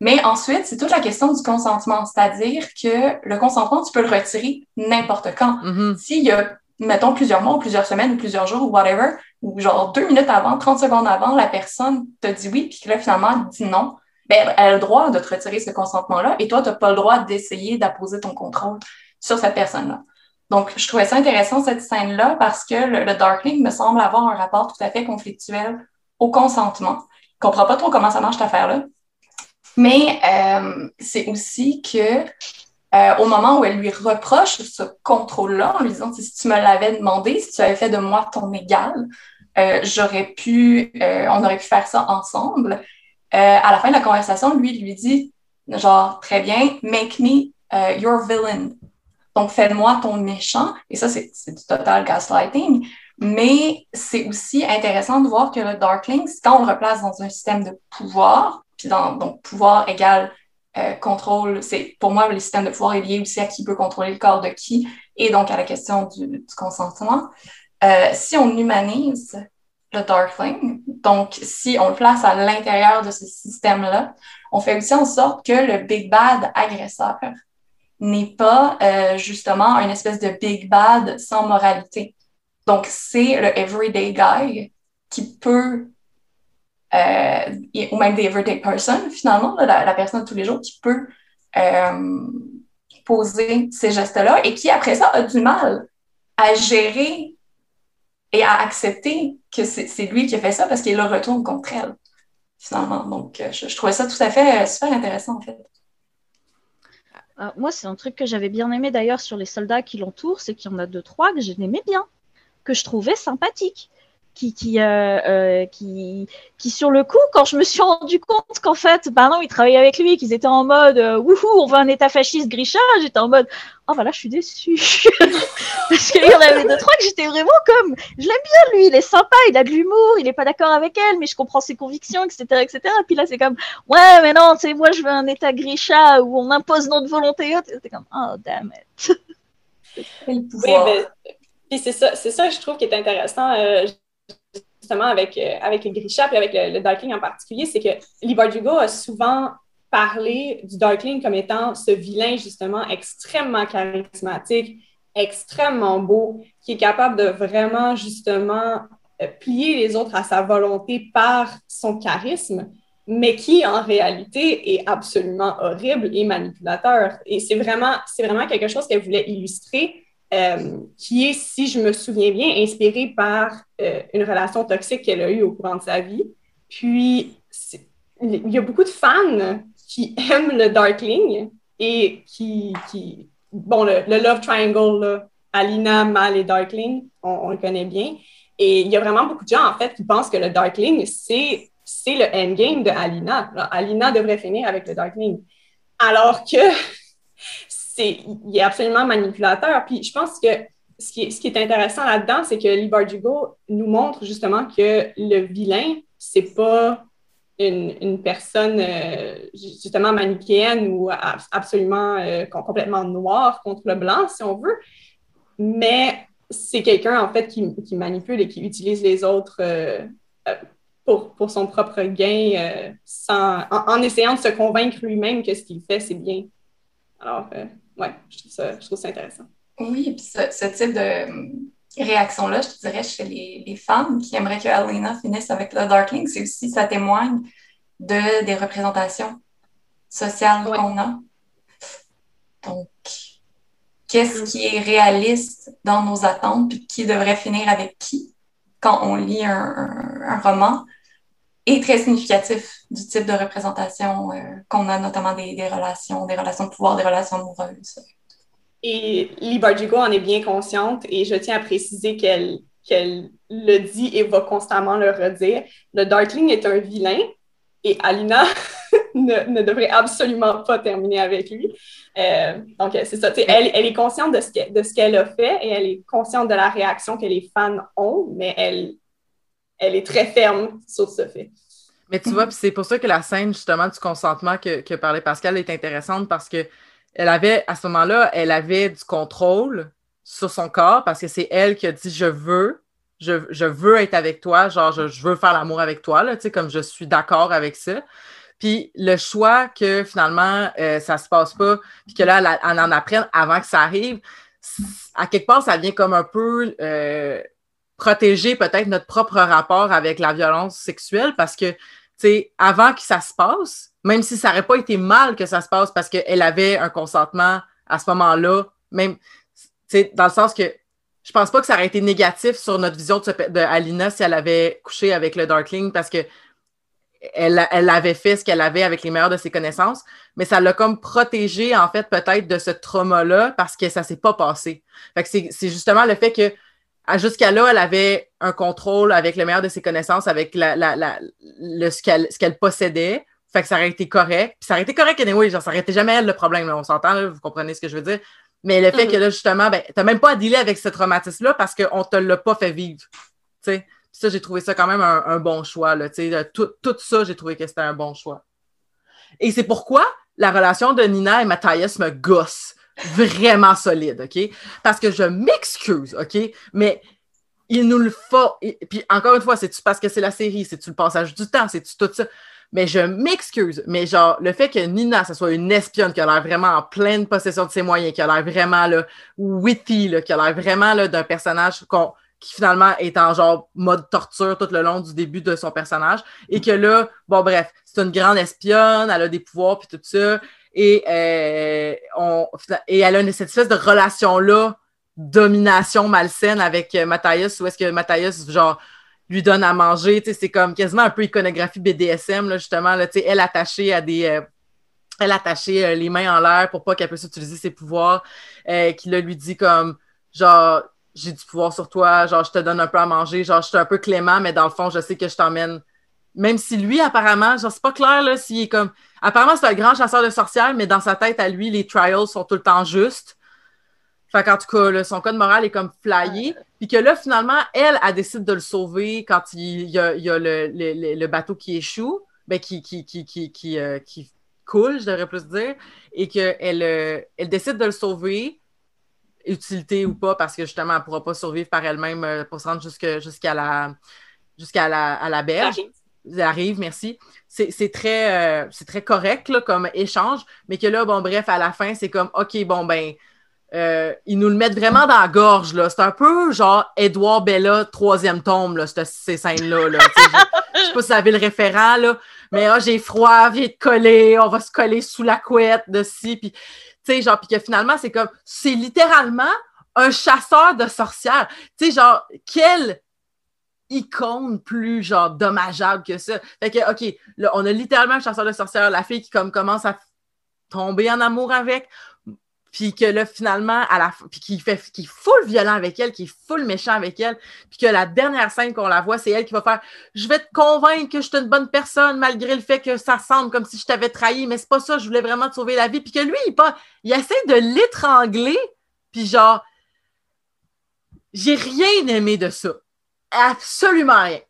Speaker 3: Mais ensuite, c'est toute la question du consentement, c'est-à-dire que le consentement, tu peux le retirer n'importe quand.
Speaker 1: Mm-hmm.
Speaker 3: S'il y a, mettons, plusieurs mois ou plusieurs semaines ou plusieurs jours ou whatever, ou genre deux minutes avant, 30 secondes avant, la personne te dit oui, puis que là, finalement, elle dit non, ben, elle a le droit de te retirer ce consentement-là et toi, tu n'as pas le droit d'essayer d'apposer ton contrôle sur cette personne-là. Donc, je trouvais ça intéressant, cette scène-là, parce que le, Darkling me semble avoir un rapport tout à fait conflictuel au consentement. Je comprends pas trop comment ça marche, cette affaire-là. Mais euh, c'est aussi que euh, au moment où elle lui reproche ce contrôle-là, en lui disant si tu me l'avais demandé, si tu avais fait de moi ton égal, euh, j'aurais pu, on aurait pu faire ça ensemble. Euh, à la fin de la conversation, lui, il lui dit, genre, très bien, make me uh, your villain. Donc, fais-moi ton méchant. Et ça, c'est du total gaslighting. Mais c'est aussi intéressant de voir que le Darkling, quand on le replace dans un système de pouvoir, puis dans, donc pouvoir égale euh, contrôle, c'est pour moi, le système de pouvoir est lié aussi à qui peut contrôler le corps de qui, et donc à la question du, consentement. Euh, si on humanise le Darkling. Donc, si on le place à l'intérieur de ce système-là, on fait aussi en sorte que le Big Bad agresseur n'est pas euh, justement une espèce de Big Bad sans moralité. Donc, c'est le everyday guy qui peut, euh, ou même des everyday person, finalement, la, personne de tous les jours qui peut euh, poser ces gestes-là et qui, après ça, a du mal à gérer et à accepter que c'est lui qui a fait ça parce qu'il le retourne contre elle, finalement. Donc, euh, je, trouvais ça tout à fait euh, super intéressant, en fait.
Speaker 2: Euh, moi, c'est un truc que j'avais bien aimé d'ailleurs sur les soldats qui l'entourent, c'est qu'il y en a deux, trois que j'aimais bien, que je trouvais sympathiques qui, qui, euh, euh, qui, qui, sur le coup, quand je me suis rendu compte qu'en fait, ben non, ils travaillaient avec lui, qu'ils étaient en mode, euh, wouhou, on veut un état fasciste Grisha, j'étais en mode, oh voilà, je suis déçue. Parce qu'il y en avait deux, trois que j'étais vraiment comme, je l'aime bien lui, il est sympa, il a de l'humour, il est pas d'accord avec elle, mais je comprends ses convictions, etc., etc. Et puis là, c'est comme, ouais, mais non, tu sais, moi, je veux un état Grisha où on impose notre volonté. C'était comme, oh, damn it.
Speaker 4: Oui, mais, puis c'est ça, c'est ça, je trouve, qui est intéressant. Euh, justement avec, euh, avec Grisha et avec le, Darkling en particulier, c'est que Lee Bardugo a souvent parlé du Darkling comme étant ce vilain, justement, extrêmement charismatique, extrêmement beau, qui est capable de vraiment, justement, euh, plier les autres à sa volonté par son charisme, mais qui, en réalité, est absolument horrible et manipulateur. Et c'est vraiment, c'est vraiment quelque chose qu'elle voulait illustrer euh, qui est, si je me souviens bien, inspirée par euh, une relation toxique qu'elle a eue au courant de sa vie. Puis, il y a beaucoup de fans qui aiment le Darkling et qui, bon, le, Love Triangle, là, Alina, Mal et Darkling, on, le connaît bien. Et il y a vraiment beaucoup de gens, en fait, qui pensent que le Darkling, c'est le endgame de Alina. Alina devrait finir avec le Darkling. Alors que il est absolument manipulateur. Puis je pense que ce qui est, intéressant là-dedans, c'est que Lee Bardugo nous montre justement que le vilain, c'est pas une, personne euh, justement manichéenne ou absolument euh, complètement noire contre le blanc, si on veut, mais c'est quelqu'un en fait qui, manipule et qui utilise les autres euh, pour, pour, son propre gain sans, en, en, essayant de se convaincre lui-même que ce qu'il fait, c'est bien. Alors, ouais, je trouve ça, je trouve ça intéressant.
Speaker 3: Oui, puis ce, ce, type de hum, réaction-là, je te dirais, chez les, les, femmes qui aimeraient que Alena finisse avec le Darkling, c'est aussi, ça témoigne de, des représentations sociales qu'on a. Donc, qu'est-ce qui est réaliste dans nos attentes, puis qui devrait finir avec qui quand on lit un, un roman, est très significatif du type de représentation euh, qu'on a, notamment des, relations, des relations de pouvoir, des relations amoureuses.
Speaker 4: Et Lee Bardugo en est bien consciente et je tiens à préciser qu'elle qu'elle le dit et va constamment le redire. Le Darkling est un vilain et Alina ne, devrait absolument pas terminer avec lui. Euh, donc, c'est ça. Elle, elle, est consciente de ce qu'elle a fait et elle est consciente de la réaction que les fans ont, mais elle, elle est très ferme sur ce fait.
Speaker 1: Mais tu vois, c'est pour ça que la scène, justement, du consentement que, parlait Pascal est intéressante parce que elle avait, à ce moment-là, elle avait du contrôle sur son corps parce que c'est elle qui a dit je veux, je, veux être avec toi, genre je, veux faire l'amour avec toi, là, tu sais, comme je suis d'accord avec ça. Puis le choix que finalement euh, ça se passe pas, puis que là, on en apprenne avant que ça arrive, à quelque part, ça vient comme un peu euh, protéger peut-être notre propre rapport avec la violence sexuelle parce que, tu sais, avant que ça se passe, même si ça n'aurait pas été mal que ça se passe parce qu'elle avait un consentement à ce moment-là, même, tu sais, dans le sens que je pense pas que ça aurait été négatif sur notre vision de, Alina si elle avait couché avec le Darkling parce que elle, elle avait fait ce qu'elle avait avec les meilleures de ses connaissances, mais ça l'a comme protégé, en fait, peut-être de ce trauma-là parce que ça s'est pas passé. Fait que c'est justement le fait que jusqu'à là, elle avait un contrôle avec le meilleur de ses connaissances, avec la, la, le, ce qu'elle possédait. Fait que ça aurait été correct. Puis ça aurait été correct anyway, genre, ça aurait été jamais elle le problème, on s'entend, vous comprenez ce que je veux dire. Mais le fait mm-hmm. que là, justement, ben, t'as même pas à dealer avec ce traumatisme-là parce qu'on te l'a pas fait vivre. sais Ça, j'ai trouvé ça quand même un, bon choix. Là, tout, tout ça, j'ai trouvé que c'était un bon choix. Et c'est pourquoi la relation de Nina et Mathias me gosse vraiment solide, OK? Parce que je m'excuse, OK? Mais il nous le faut. Puis encore une fois, c'est-tu parce que c'est la série, c'est-tu le passage du temps, c'est-tu tout ça? Mais je m'excuse. Mais genre, le fait que Nina, ce soit une espionne qui a l'air vraiment en pleine possession de ses moyens, qui a l'air vraiment là, witty, là, qui a l'air vraiment d'un personnage qui finalement est en genre mode torture tout le long du début de son personnage. Et que là, bon, bref, c'est une grande espionne, elle a des pouvoirs, puis tout ça. Et, euh, on, et elle a cette espèce de relation-là, domination malsaine avec euh, Matthias, où est-ce que Matthias, genre, lui donne à manger. C'est comme quasiment un peu iconographie BDSM, là, justement. Là, elle attachée à des. Euh, elle attachée euh, les mains en l'air pour pas qu'elle puisse utiliser ses pouvoirs. Qui lui dit comme genre j'ai du pouvoir sur toi, genre je te donne un peu à manger, genre je suis un peu clément, mais dans le fond, je sais que je t'emmène. Même si lui, apparemment, genre c'est pas clair là, s'il est comme. Apparemment, c'est un grand chasseur de sorcières, mais dans sa tête, à lui, les trials sont tout le temps justes. Fait qu'en tout cas, son code moral est comme flyé. Puis que là, finalement, elle, a décidé de le sauver quand il y a, le, bateau qui échoue, ben, qui, qui, qui, qui, qui, euh, coule, je devrais plus dire, et qu'elle euh, elle décide de le sauver, utilité ou pas, parce que justement, elle ne pourra pas survivre par elle-même euh, pour se rendre jusqu'à la, jusqu'à la, à la berge. Arrive, merci. C'est très, très correct comme échange, mais que là, bon, bref, à la fin, c'est comme, OK, bon, ben, euh, ils nous le mettent vraiment dans la gorge. Là. C'est un peu genre Edouard Bella, troisième tombe, là, ces scènes-là. Là. je sais pas si vous avez le référent, là, mais ah, j'ai froid, viens te coller, on va se coller sous la couette de ci. Puis, genre, puis que finalement, c'est comme, c'est littéralement un chasseur de sorcières. Tu sais, genre, quelle icône plus, genre, dommageable que ça. Fait que, OK, là, on a littéralement un chasseur de sorcières, la fille qui, comme, commence à tomber en amour avec puis que là, finalement, à la puis qui fait qui est full violent avec elle, qui est full méchant avec elle, puis que la dernière scène qu'on la voit, c'est elle qui va faire Je vais te convaincre que je suis une bonne personne, malgré le fait que ça semble comme si je t'avais trahi, mais c'est pas ça, je voulais vraiment te sauver la vie. Puis que lui, il, pas, il essaie de l'étrangler, puis genre, j'ai rien aimé de ça. Absolument rien.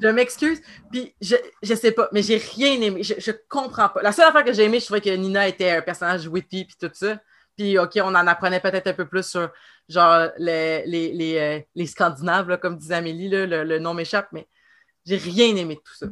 Speaker 1: Je m'excuse. Puis je, je sais pas, mais j'ai rien aimé. Je, je comprends pas. La seule affaire que j'ai aimé, je trouvais que Nina était un personnage witty puis tout ça. Puis OK, on en apprenait peut-être un peu plus sur genre les, les, les, euh, les Scandinaves, comme disait Amélie, là, le, nom m'échappe, mais j'ai rien aimé de tout ça.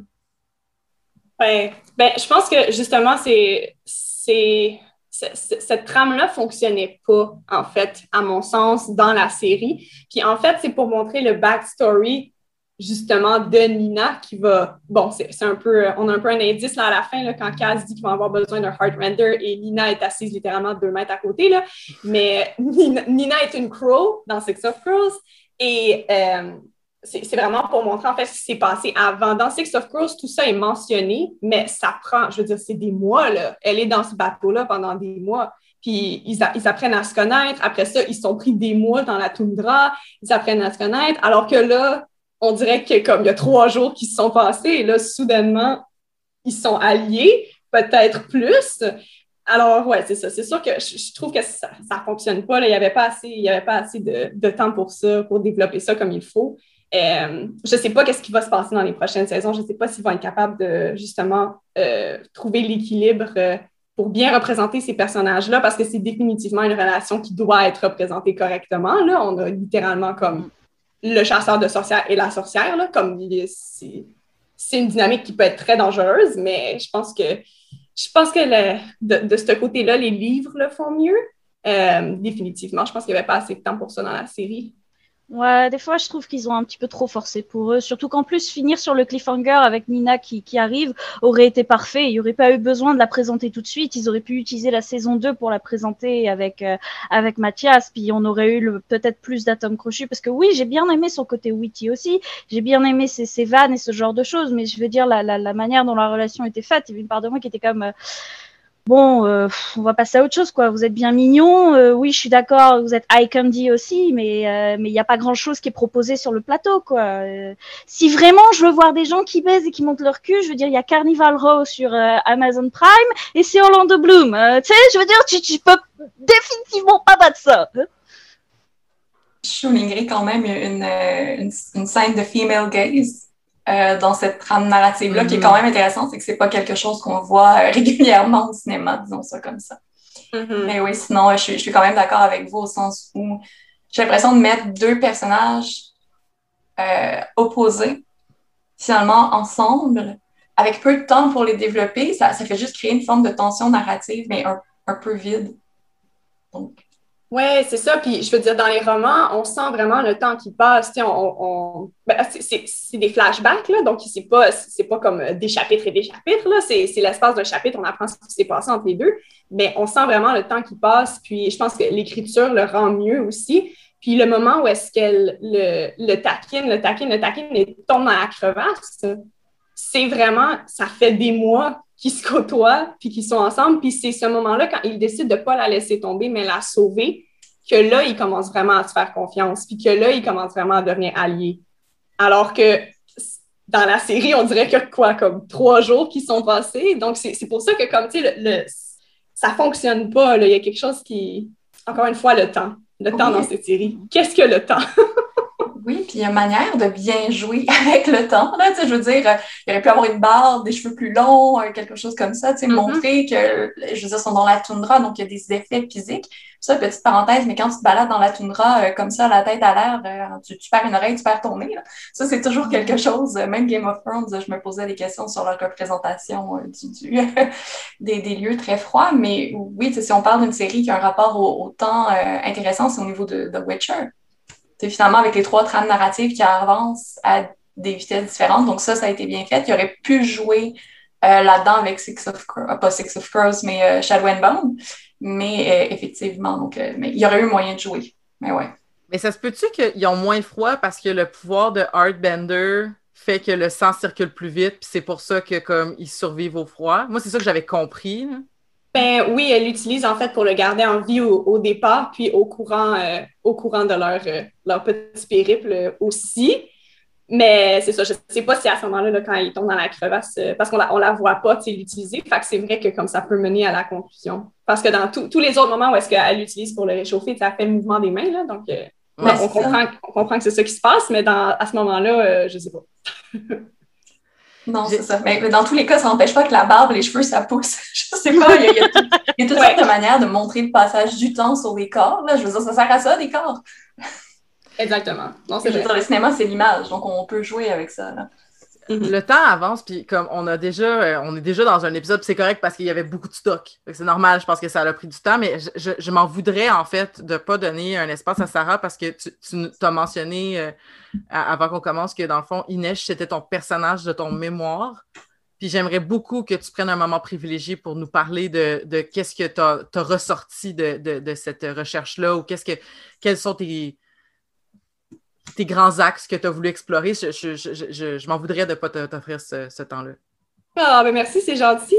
Speaker 4: Ben, ben je pense que justement, c'est, cette trame-là fonctionnait pas, en fait, à mon sens, dans la série. Puis en fait, c'est pour montrer le backstory justement de Nina qui va. Bon, c'est un peu. On a un peu un indice là à la fin, quand Kaz dit qu'il va avoir besoin d'un heart render et Nina est assise littéralement deux mètres à côté. Là. Mais Nina, est une crow dans Six of Crows et euh, c'est vraiment pour montrer en fait ce qui s'est passé avant. Dans Six of Crows, tout ça est mentionné, mais ça prend, je veux dire, c'est des mois. Là. Elle est dans ce bateau-là pendant des mois. puis ils, ils, apprennent à se connaître. Après ça, ils sont pris des mois dans la toundra, ils apprennent à se connaître, alors que là, on dirait que comme il y a trois jours qui se sont passés, et là, soudainement, ils sont alliés, peut-être plus. Alors, ouais, c'est ça. C'est sûr que je, trouve que ça ne fonctionne pas. Il n'y avait pas assez, il y avait pas assez de, de, temps pour ça, pour développer ça comme il faut. Euh, je ne sais pas qu'est-ce qui va se passer dans les prochaines saisons. Je ne sais pas s'ils vont être capables de justement euh, trouver l'équilibre euh, pour bien représenter ces personnages-là, parce que c'est définitivement une relation qui doit être représentée correctement. Là, on a littéralement comme le chasseur de sorcières et la sorcière, comme c'est une dynamique qui peut être très dangereuse, mais je pense que je pense que de, de, ce côté-là, les livres le font mieux. définitivement, je pense qu'il n'y avait pas assez de temps pour ça dans la série.
Speaker 2: Ouais, des fois, je trouve qu'ils ont un petit peu trop forcé pour eux. Surtout qu'en plus, finir sur le cliffhanger avec Nina qui, qui arrive aurait été parfait. Il n'y aurait pas eu besoin de la présenter tout de suite. Ils auraient pu utiliser la saison 2 pour la présenter avec, euh, avec Mathias. Puis on aurait eu peut-être plus d'atomes crochus. Parce que oui, j'ai bien aimé son côté witty aussi. J'ai bien aimé ses, ses, vannes et ce genre de choses. Mais je veux dire, la, la, la manière dont la relation était faite, il y avait une part de moi qui était comme. Bon, euh, on va passer à autre chose, quoi. Vous êtes bien mignon, euh, oui, je suis d'accord, vous êtes eye candy aussi, mais euh, mais il n'y a pas grand-chose qui est proposé sur le plateau, quoi. si vraiment je veux voir des gens qui baisent et qui montent leur cul, je veux dire, il y a Carnival Row sur Amazon Prime et c'est Orlando Bloom. tu sais, je veux dire, tu, tu peux définitivement pas battre ça.
Speaker 3: Je soulignerai quand même une, une, une scène de female gaze euh, dans cette trame narrative-là, qui est quand mm-hmm. même intéressante, c'est que c'est pas quelque chose qu'on voit euh, régulièrement au cinéma, disons ça comme ça. Mm-hmm. Mais oui, sinon, je suis, je suis quand même d'accord avec vous au sens où j'ai l'impression de mettre deux personnages euh, opposés, finalement, ensemble, avec peu de temps pour les développer, ça, ça fait juste créer une forme de tension narrative, mais un, un peu vide. Donc,
Speaker 4: oui, c'est ça. Puis je veux dire, dans les romans, on sent vraiment le temps qui passe. On. Ben, c'est des flashbacks, là, donc c'est pas, pas comme des chapitres et des chapitres. C'est l'espace d'un chapitre, on apprend ce qui s'est passé entre les deux. Mais on sent vraiment le temps qui passe. Puis je pense que l'écriture le rend mieux aussi. Puis le moment où est-ce qu'elle le, le taquine, le taquine, le taquine et tombe dans la crevasse, c'est vraiment, ça fait des mois qui se côtoient, puis qui sont ensemble. Puis c'est ce moment-là, quand il décide de ne pas la laisser tomber, mais la sauver, que là, il commence vraiment à se faire confiance, puis que là, il commence vraiment à devenir allié. Alors que dans la série, on dirait que quoi, comme trois jours qui sont passés. Donc, c'est pour ça que, comme tu sais, le, ça fonctionne pas. Il y a quelque chose qui. Encore une fois, le temps. Le temps dans cette série. Qu'est-ce que le temps?
Speaker 3: Oui, puis il y a une manière de bien jouer avec le temps. Là, je veux dire, euh, il aurait pu avoir une barre, des cheveux plus longs, euh, quelque chose comme ça, mm-hmm. montrer que, je veux dire, sont dans la toundra, donc il y a des effets physiques. Ça, petite parenthèse, mais quand tu te balades dans la toundra euh, comme ça, la tête à l'air, tu, perds une oreille, tu perds ton nez. Ça, c'est toujours quelque chose. Même Game of Thrones, je me posais des questions sur la représentation du, des, des, lieux très froids. Mais oui, si on parle d'une série qui a un rapport au, temps intéressant, c'est au niveau de The Witcher finalement avec les trois trames narratives qui avancent à des vitesses différentes. Donc ça, ça a été bien fait. Il aurait pu jouer euh, là-dedans avec Six of Crows, euh, pas Six of Crows, mais euh, Shadow and Bone. Mais effectivement, donc, mais il y aurait eu moyen de jouer. Mais ouais.
Speaker 1: Mais ça se peut-tu qu'ils ont moins froid parce que le pouvoir de Bender fait que le sang circule plus vite, puis c'est pour ça que comme ils survivent au froid? Moi, c'est ça que j'avais compris.
Speaker 4: Ben oui, elle l'utilise en fait pour le garder en vie au, départ, puis au courant, euh, au courant de leur, euh, leur petit périple aussi. Mais c'est ça, je ne sais pas si à ce moment-là, quand il tombe dans la crevasse, euh, parce qu'on la, on la voit pas l'utiliser, fait que c'est vrai que comme ça peut mener à la conclusion. Parce que dans tous les autres moments où est-ce qu'elle l'utilise pour le réchauffer, ça fait le mouvement des mains, là, donc on, comprend, on comprend que c'est ça qui se passe, mais dans, à ce moment-là, je ne sais pas.
Speaker 3: Non, c'est ça. Mais, dans tous les cas, ça n'empêche pas que la barbe, les cheveux, ça pousse. Je sais pas, il y a, toutes sortes de manières de montrer le passage du temps sur les corps. Là. Je veux dire, ça sert à ça, des corps.
Speaker 4: Exactement.
Speaker 3: Non, c'est le cinéma, c'est l'image, donc on peut jouer avec ça. Là.
Speaker 1: Mhm. Le temps avance, puis comme on a déjà, euh, on est déjà dans un épisode, c'est correct parce qu'il y avait beaucoup de stock. C'est normal, je pense que ça a pris du temps, mais je, m'en voudrais en fait de ne pas donner un espace à Sarah parce que tu, tu as mentionné euh, avant qu'on commence que dans le fond, Inès, c'était ton personnage de ton mémoire. Puis j'aimerais beaucoup que tu prennes un moment privilégié pour nous parler de, qu'est-ce que tu as, ressorti de, de cette recherche-là ou qu'est-ce que quels sont tes tes grands axes que tu as voulu explorer, je, m'en voudrais de ne pas t'offrir ce, temps-là.
Speaker 4: Ah, ben merci, c'est gentil.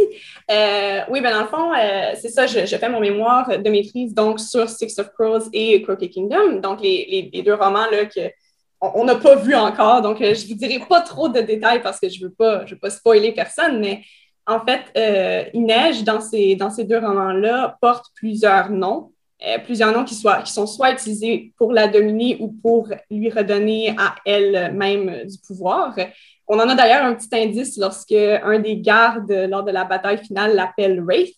Speaker 4: Euh, oui, ben dans le fond, euh, c'est ça, je, fais mon mémoire de maîtrise donc sur Six of Crows et Crooked Kingdom, donc les, deux romans là, que on n'a pas vu encore, donc euh, je ne vous dirai pas trop de détails parce que je ne veux, pas, veux pas spoiler personne, mais en fait, Inej, dans ces, dans ces deux romans-là, porte plusieurs noms. Plusieurs noms qui, soient, qui sont soit utilisés pour la dominer ou pour lui redonner à elle-même du pouvoir. On en a d'ailleurs un petit indice lorsque un des gardes lors de la bataille finale l'appelle Wraith,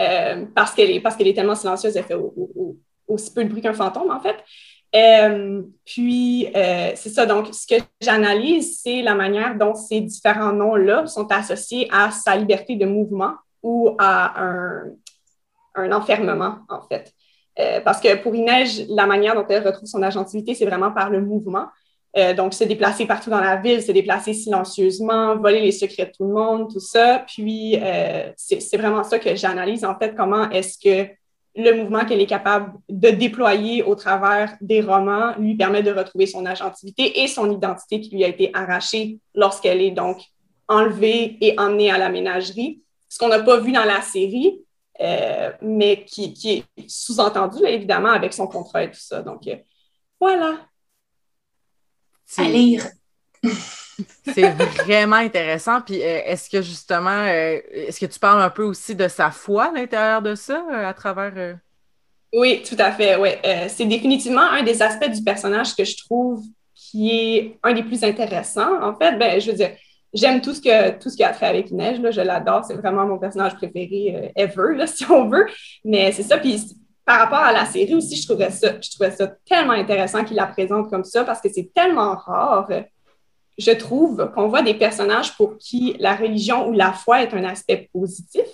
Speaker 4: euh, parce qu'elle est, est tellement silencieuse, elle fait aussi peu de bruit qu'un fantôme, en fait. Euh, puis, euh, c'est ça. Donc, ce que j'analyse, c'est la manière dont ces différents noms-là sont associés à sa liberté de mouvement ou à un, un enfermement, en fait. Parce que pour Inej, la manière dont elle retrouve son agentivité, c'est vraiment par le mouvement. Euh, donc, se déplacer partout dans la ville, se déplacer silencieusement, voler les secrets de tout le monde, tout ça. Puis, euh, c'est vraiment ça que j'analyse, en fait, comment est-ce que le mouvement qu'elle est capable de déployer au travers des romans lui permet de retrouver son agentivité et son identité qui lui a été arrachée lorsqu'elle est donc enlevée et emmenée à la ménagerie. Ce qu'on n'a pas vu dans la série, euh, mais qui, qui est sous-entendu, évidemment, avec son contrat et tout ça. Donc, voilà.
Speaker 3: À lire.
Speaker 1: c'est vraiment intéressant. Puis euh, est-ce que justement, euh, est-ce que tu parles un peu aussi de sa foi à l'intérieur de ça, euh, à travers.
Speaker 4: Oui, tout à fait. Ouais. c'est définitivement un des aspects du personnage que je trouve qui est un des plus intéressants. En fait, ben, je veux dire, j'aime tout ce que tout ce qui a fait avec Neige. Là, je l'adore. C'est vraiment mon personnage préféré ever, là, si on veut. Mais c'est ça. Puis par rapport à la série aussi, je trouvais ça, je trouvais ça tellement intéressant qu'il la présente comme ça parce que c'est tellement rare, je trouve, qu'on voit des personnages pour qui la religion ou la foi est un aspect positif.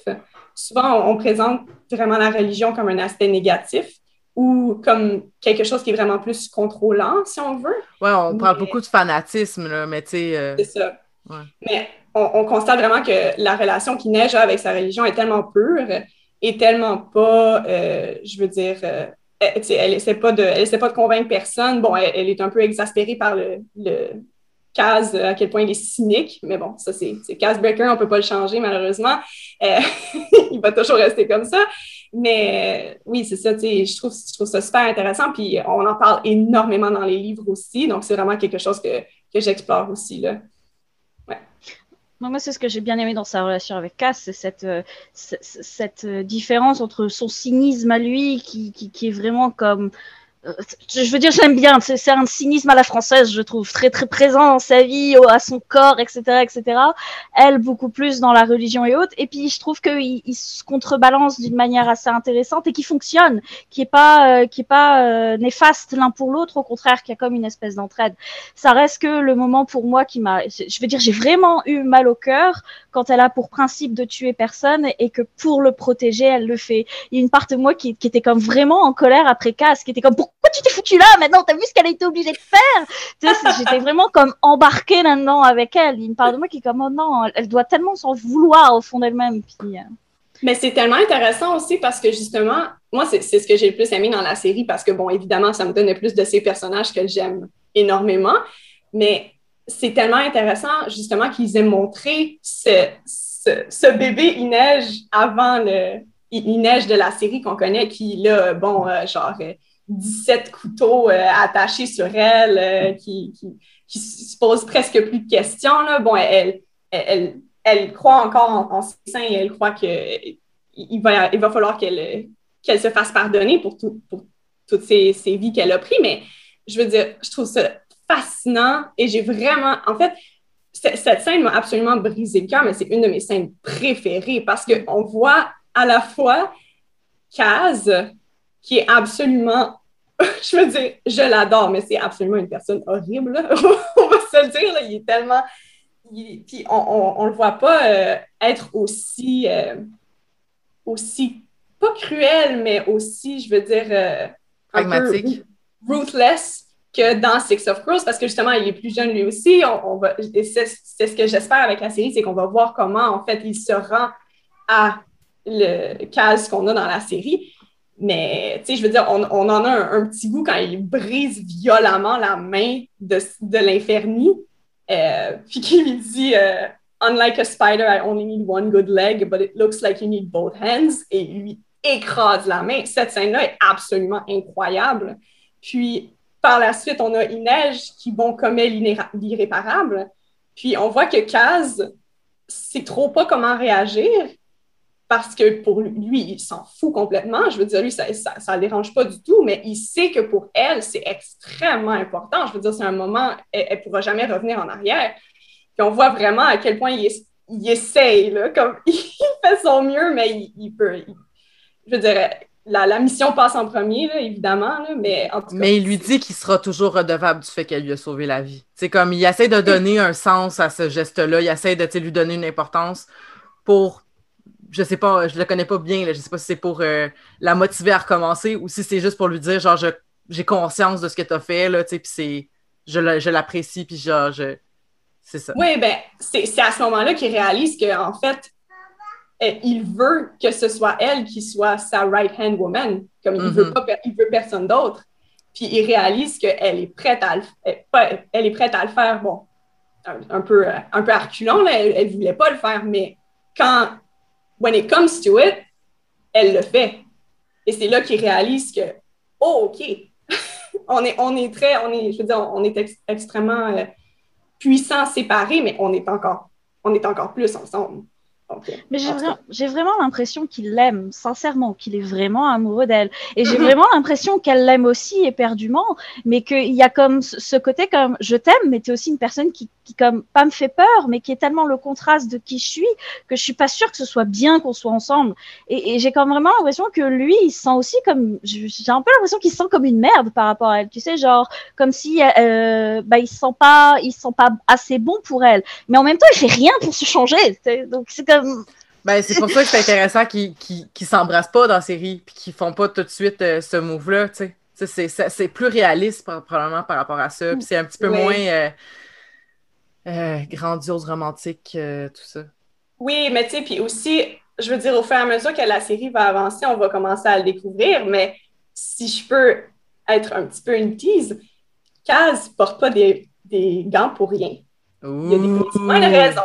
Speaker 4: Souvent, on, présente vraiment la religion comme un aspect négatif ou comme quelque chose qui est vraiment plus contrôlant, si on veut.
Speaker 1: Oui, on parle beaucoup de fanatisme, là, mais tu sais. Euh,
Speaker 4: c'est ça. Mais on, on, constate vraiment que la relation qui neige avec sa religion est tellement pure est tellement pas, euh, je veux dire, euh, elle essaie pas de, elle essaie pas de convaincre personne. Bon, elle, est un peu exaspérée par le, le à quel point il est cynique, mais bon, ça c'est Kaz Breaker, on peut pas le changer malheureusement. Euh, il va toujours rester comme ça. Mais oui, c'est ça, je trouve, je trouve ça super intéressant. Puis on en parle énormément dans les livres aussi. Donc, c'est vraiment quelque chose que, que j'explore aussi. Là
Speaker 2: moi, c'est ce que j'ai bien aimé dans sa relation avec Cass, c'est cette, euh, cette, euh, différence entre son cynisme à lui, qui, qui est vraiment comme je veux dire, j'aime bien. C'est un cynisme à la française, je trouve, très très présent dans sa vie, à son corps, etc., etc. Elle beaucoup plus dans la religion et autres. Et puis je trouve qu'il il se contrebalance d'une manière assez intéressante et qui fonctionne, qui est pas euh, qui est pas euh, néfaste l'un pour l'autre, au contraire, qui a comme une espèce d'entraide. Ça reste que le moment pour moi qui m'a, je veux dire, j'ai vraiment eu mal au cœur quand elle a pour principe de tuer personne et que pour le protéger, elle le fait. Il y a une part de moi qui, qui était comme vraiment en colère après Cass, qui était comme pourquoi tu t'es foutu là maintenant T'as vu ce qu'elle a été obligée de faire? J'étais vraiment comme embarquée là-dedans avec elle. Il y a une part de moi qui est comme, oh non, elle doit tellement s'en vouloir au fond d'elle-même. Euh.
Speaker 4: Mais c'est tellement intéressant aussi parce que justement, moi, c'est ce que j'ai le plus aimé dans la série parce que, bon, évidemment, ça me donnait plus de ces personnages que j'aime énormément. Mais c'est tellement intéressant, justement, qu'ils aient montré ce, ce, ce bébé Inej avant le Inej de la série qu'on connaît, qui, là, bon, euh, genre, 17 couteaux euh, attachés sur elle, euh, qui, qui, se pose presque plus de questions. Là. Bon, elle, elle, elle, croit encore en, ses seins et elle croit qu'il va, il va falloir qu'elle qu'elle se fasse pardonner pour, tout, pour toutes ces, ces vies qu'elle a prises. Mais je veux dire, je trouve ça fascinant et j'ai vraiment, en fait, cette scène m'a absolument brisé le cœur, mais c'est une de mes scènes préférées parce qu'on voit à la fois Kaz, qui est absolument, je veux dire, je l'adore, mais c'est absolument une personne horrible, on va se le dire, il est tellement, puis on ne le voit pas euh, être aussi, euh, aussi, pas cruel, mais aussi, je veux dire, euh,
Speaker 1: peu
Speaker 4: ruthless que dans Six of Crows, parce que justement, il est plus jeune lui aussi. On, va, c'est, ce que j'espère avec la série, c'est qu'on va voir comment, en fait, il se rend à le cas qu'on a dans la série. Mais, tu sais, je veux dire, on, on en a un, petit goût quand il brise violemment la main de, de l'inferni, euh, puis qu'il lui dit euh, Unlike a spider, I only need one good leg, but it looks like you need both hands. Et lui écrase la main. Cette scène-là est absolument incroyable. Puis, par la suite, on a Inej qui, bon, commet l'irréparable. Puis, on voit que Kaz sait trop pas comment réagir parce que pour lui, il s'en fout complètement. Je veux dire, lui, ça ne le dérange pas du tout, mais il sait que pour elle, c'est extrêmement important. Je veux dire, c'est un moment, elle ne pourra jamais revenir en arrière. Puis on voit vraiment à quel point il, essaye, comme il fait son mieux, mais il, peut. je veux dire, la, mission passe en premier, évidemment, Mais
Speaker 1: il lui dit qu'il sera toujours redevable du fait qu'elle lui a sauvé la vie. C'est comme, il essaie de donner un sens à ce geste-là, il essaie de lui donner une importance pour je sais pas, je le connais pas bien, là, je sais pas si c'est pour euh, la motiver à recommencer ou si c'est juste pour lui dire, genre, j'ai conscience de ce que tu as fait, là, tu sais, puis c'est, je l'apprécie, puis genre, je, c'est ça.
Speaker 4: Oui, ben, c'est à ce moment-là qu'il réalise qu'en fait, euh, il veut que ce soit elle qui soit sa right-hand woman, comme il, veut mm-hmm. pas, il veut personne d'autre. Puis il réalise qu'elle est prête à le, elle est prête à le faire, bon, un, peu, euh, un peu là, elle, ne voulait pas le faire, mais quand when it comes to it, elle le fait. Et c'est là qu'il réalise que, oh, OK, on, est, on est très, on est, je veux dire, on est extrêmement euh, puissants séparés, mais on est encore, on est encore plus ensemble.
Speaker 2: Mais j'ai, vraiment l'impression qu'il l'aime, sincèrement, qu'il est vraiment amoureux d'elle. Et j'ai vraiment l'impression qu'elle l'aime aussi éperdument, mais qu'il y a comme ce côté comme je t'aime, mais tu es aussi une personne qui, qui, comme pas me fait peur, mais qui est tellement le contraste de qui je suis que je suis pas sûre que ce soit bien qu'on soit ensemble. Et, j'ai comme vraiment l'impression que lui, il sent aussi comme, j'ai un peu l'impression qu'il se sent comme une merde par rapport à elle. Tu sais, genre comme si euh, bah, il se sent pas, il se sent pas assez bon pour elle. Mais en même temps, il fait rien pour se changer. Donc c'est comme
Speaker 1: ben, c'est pour ça que c'est intéressant qu'ils ne s'embrassent pas dans la série puis qu'ils font pas tout de suite euh, ce move-là. C'est plus réaliste probablement par rapport à ça. Puis c'est un petit peu moins euh, euh, grandiose, romantique, tout ça.
Speaker 4: Oui, mais tu sais, puis aussi, je veux dire, au fur et à mesure que la série va avancer, on va commencer à le découvrir. Mais si je peux être un petit peu une tease, Kaz porte pas des, des gants pour rien. Il y a des une raison.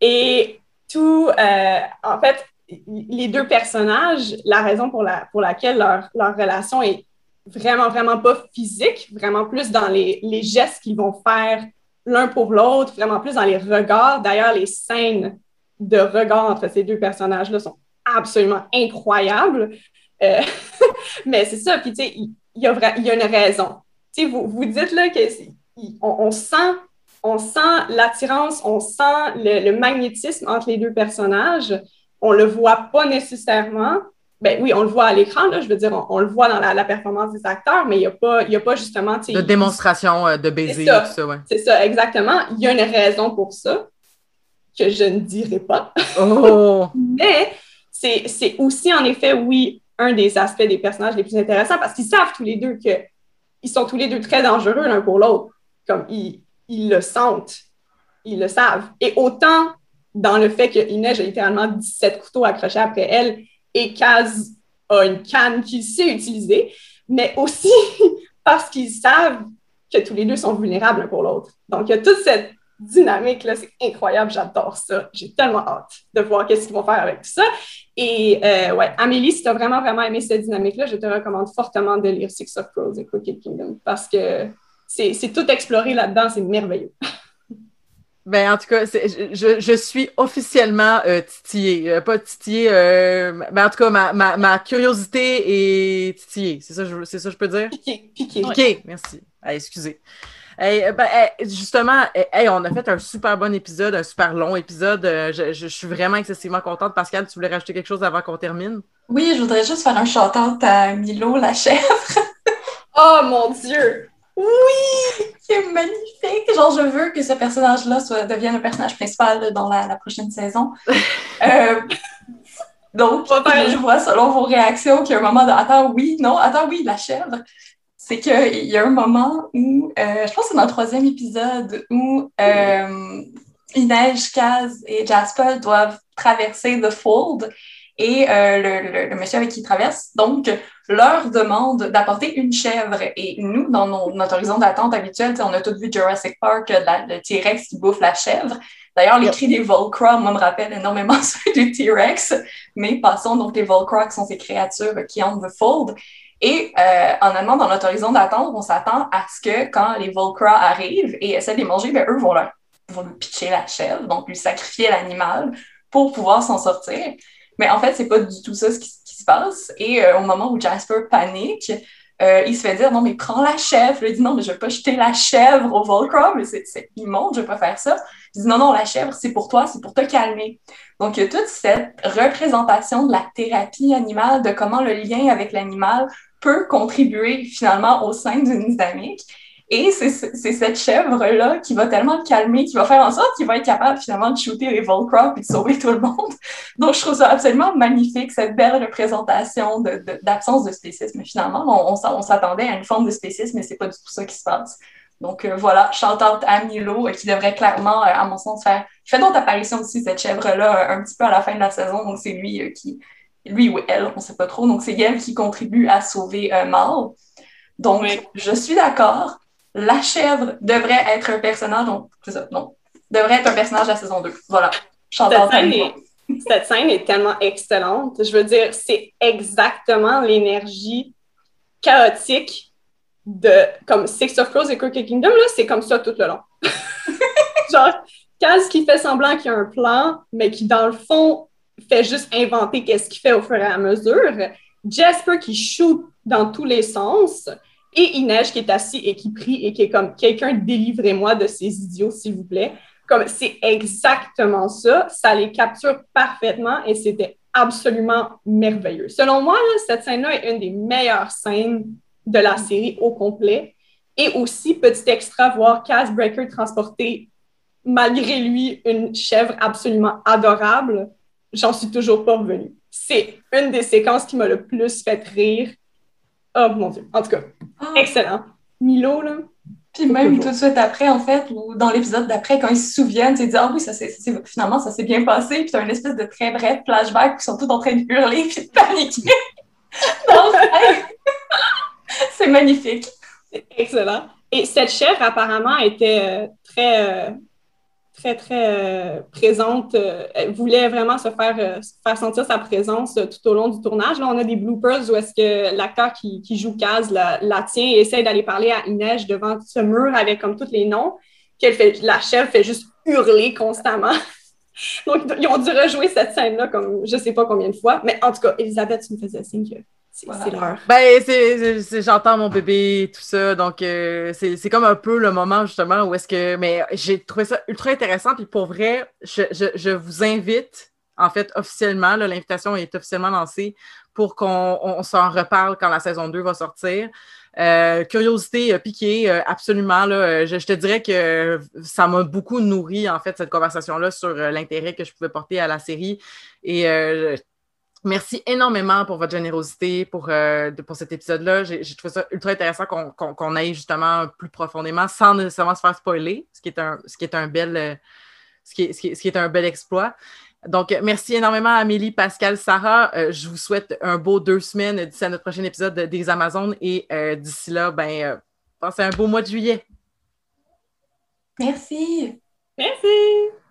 Speaker 4: Et tout, euh, en fait, les deux personnages, la raison pour, la, pour laquelle leur, leur relation est vraiment, vraiment pas physique, vraiment plus dans les, les gestes qu'ils vont faire l'un pour l'autre, vraiment plus dans les regards. D'ailleurs, les scènes de regard entre ces deux personnages-là sont absolument incroyables. Euh, mais c'est ça, puis tu sais, il, y, y a une raison. Tu sais, vous, vous dites là qu'on on sent on sent l'attirance, on sent le, magnétisme entre les deux personnages. On le voit pas nécessairement. Ben oui, on le voit à l'écran, je veux dire, on, le voit dans la, performance des acteurs, mais il n'y a, pas, a pas justement.
Speaker 1: De démonstration euh, de baiser,
Speaker 4: tout ça, ouais. C'est ça, exactement. Il y a une raison pour ça que je ne dirai pas.
Speaker 1: Oh!
Speaker 4: mais c'est aussi, en effet, oui, un des aspects des personnages les plus intéressants parce qu'ils savent tous les deux qu'ils sont tous les deux très dangereux l'un pour l'autre. Comme ils, ils le sentent, ils le savent. Et autant dans le fait que Inès a littéralement 17 couteaux accrochés après elle et Kaz a une canne qu'il sait utiliser, mais aussi parce qu'ils savent que tous les deux sont vulnérables l'un pour l'autre. Donc, il y a toute cette dynamique-là, c'est incroyable, j'adore ça. J'ai tellement hâte de voir qu'est-ce qu'ils vont faire avec ça. Et euh, ouais, Amélie, si tu as vraiment, vraiment aimé cette dynamique-là, je te recommande fortement de lire Six of Crows et Crooked Kingdom parce que c'est tout exploré là-dedans, c'est merveilleux.
Speaker 1: Ben, en tout cas, je, je, suis officiellement euh, titillée. Euh, pas titillée, euh, mais en tout cas, ma, ma, ma curiosité est titillée. C'est ça, c'est ça que je peux dire?
Speaker 4: Piqué. Piqué.
Speaker 1: Piqué, merci. excusez. ben, justement, on a fait un super bon épisode, un super long épisode. Je, je, suis vraiment excessivement contente. Pascal, tu voulais rajouter quelque chose avant qu'on termine?
Speaker 3: Oui, je voudrais juste faire un shout-out à Milo, la chèvre.
Speaker 4: oh mon Dieu!
Speaker 3: Oui! C'est magnifique! Genre, je veux que ce personnage-là devienne le personnage principal dans la, prochaine saison. Euh, donc, je vois selon vos réactions qu'il y a un moment de Attends, oui, non, attends, oui, la chèvre. C'est qu'il y a un moment où, euh, je pense que c'est dans le troisième épisode, où euh, Inej, Kaz et Jasper doivent traverser The Fold et euh, le, le, monsieur avec qui il traverse, donc, leur demande d'apporter une chèvre. Et nous, dans notre horizon d'attente habituel, on a tous vu Jurassic Park, le T-Rex qui bouffe la chèvre. D'ailleurs, les cris des Volcra, moi, me rappelle énormément ceux du T-Rex. Mais passons donc, les Volcra, qui sont ces créatures qui ont the fold. Et euh, en allemand, dans notre horizon d'attente, on s'attend à ce que quand les Volcra arrivent et essaient de les manger, ben, eux vont leur vont lui pitcher la chèvre, donc lui sacrifier l'animal pour pouvoir s'en sortir. Mais en fait, c'est pas du tout ça ce qui, se passe. Et euh, au moment où Jasper panique, euh, il se fait dire non, mais prends la chèvre. Il dit non, mais je vais pas jeter la chèvre au Volcra, mais c'est immonde, je vais pas faire ça. Il dit non, non, la chèvre, c'est pour toi, c'est pour te calmer. Donc, il y a toute cette représentation de la thérapie animale, de comment le lien avec l'animal peut contribuer finalement au sein d'une dynamique. Et c'est cette chèvre-là qui va tellement le calmer, qui va faire en sorte qu'il va être capable finalement de shooter les Volcroft et de sauver tout le monde. Donc, je trouve ça absolument magnifique, cette belle représentation d'absence de, de, spécisme. Finalement, on, on s'attendait à une forme de spécisme, mais c'est pas du tout ça qui se passe. Donc euh, voilà, shout out à Milo, euh, qui devrait clairement, euh, à mon sens, faire. Il fait d'autres apparitions aussi, cette chèvre-là, un petit peu à la fin de la saison. Donc c'est lui qui. Lui ou elle, on sait pas trop. Donc c'est elle qui contribue à sauver Mal. Donc je suis d'accord la chèvre devrait être un personnage, donc c'est ça, non, devrait être un personnage de la saison 2. Voilà.
Speaker 4: Cette scène, est, cette scène est tellement excellente. Je veux dire, c'est exactement l'énergie chaotique de comme Six of Crows et Crooked Kingdom, là, c'est comme ça tout le long. Genre, Kaz qui fait semblant qu'il y a un plan, mais qui, dans le fond, fait juste inventer qu'est-ce qu'il fait au fur et à mesure. Jasper qui shoot dans tous les sens et Inej qui est assis et qui prie et qui est comme quelqu'un délivrez-moi de ces idiots, s'il vous plaît. Comme c'est exactement ça, ça les capture parfaitement et c'était absolument merveilleux. Selon moi, cette scène-là est une des meilleures scènes de la série au complet. Et aussi, petit extra, voir Cass Breaker transporter, malgré lui, une chèvre absolument adorable. J'en suis toujours pas revenue. C'est une des séquences qui m'a le plus fait rire Oh mon Dieu. En tout cas, ah. excellent. Milo, là.
Speaker 3: Puis même tout de suite après, en fait, ou dans l'épisode d'après, quand ils se souviennent, ils disent Ah oui, ça finalement, ça s'est bien passé. Puis tu as une espèce de très bref flashback où ils sont tous en train de hurler puis de paniquer. c'est magnifique.
Speaker 4: Excellent. Et cette chèvre, apparemment, était euh, très. Très, très euh, présente. Euh, elle voulait vraiment se faire, euh, faire sentir sa présence tout au long du tournage. Là, on a des bloopers où est-ce que l'acteur qui, qui, joue Kaz la, la, tient et essaie d'aller parler à Inès devant ce mur avec comme tous les noms. Puis fait, la chef fait juste hurler constamment. Donc, ils ont dû rejouer cette scène-là comme je sais pas combien de fois. Mais en tout cas, Elisabeth, tu me faisais signe que c'est l'heure.
Speaker 1: Ben, c'est, j'entends mon bébé, tout ça. Donc, euh, c'est, comme un peu le moment, justement, où est-ce que. Mais j'ai trouvé ça ultra intéressant. Puis pour vrai, je, je, je vous invite, en fait, officiellement, l'invitation est officiellement lancée pour qu'on on, s'en reparle quand la saison 2 va sortir. Euh, curiosité euh, piquée, absolument. Là, je, je, te dirais que ça m'a beaucoup nourri, en fait, cette conversation-là sur l'intérêt que je pouvais porter à la série. Et Merci énormément pour votre générosité pour, euh, pour cet épisode-là. J'ai trouvé ça ultra intéressant qu'on aille justement plus profondément sans nécessairement se faire spoiler, ce qui est un, ce qui est un bel, euh, ce qui est, ce qui est, un bel exploit. Donc, merci énormément Amélie, Pascal, Sarah. Euh, je vous souhaite un beau deux semaines d'ici à notre prochain épisode des Amazones et d'ici là, ben, passez un beau mois de juillet.
Speaker 3: Merci.
Speaker 4: Merci.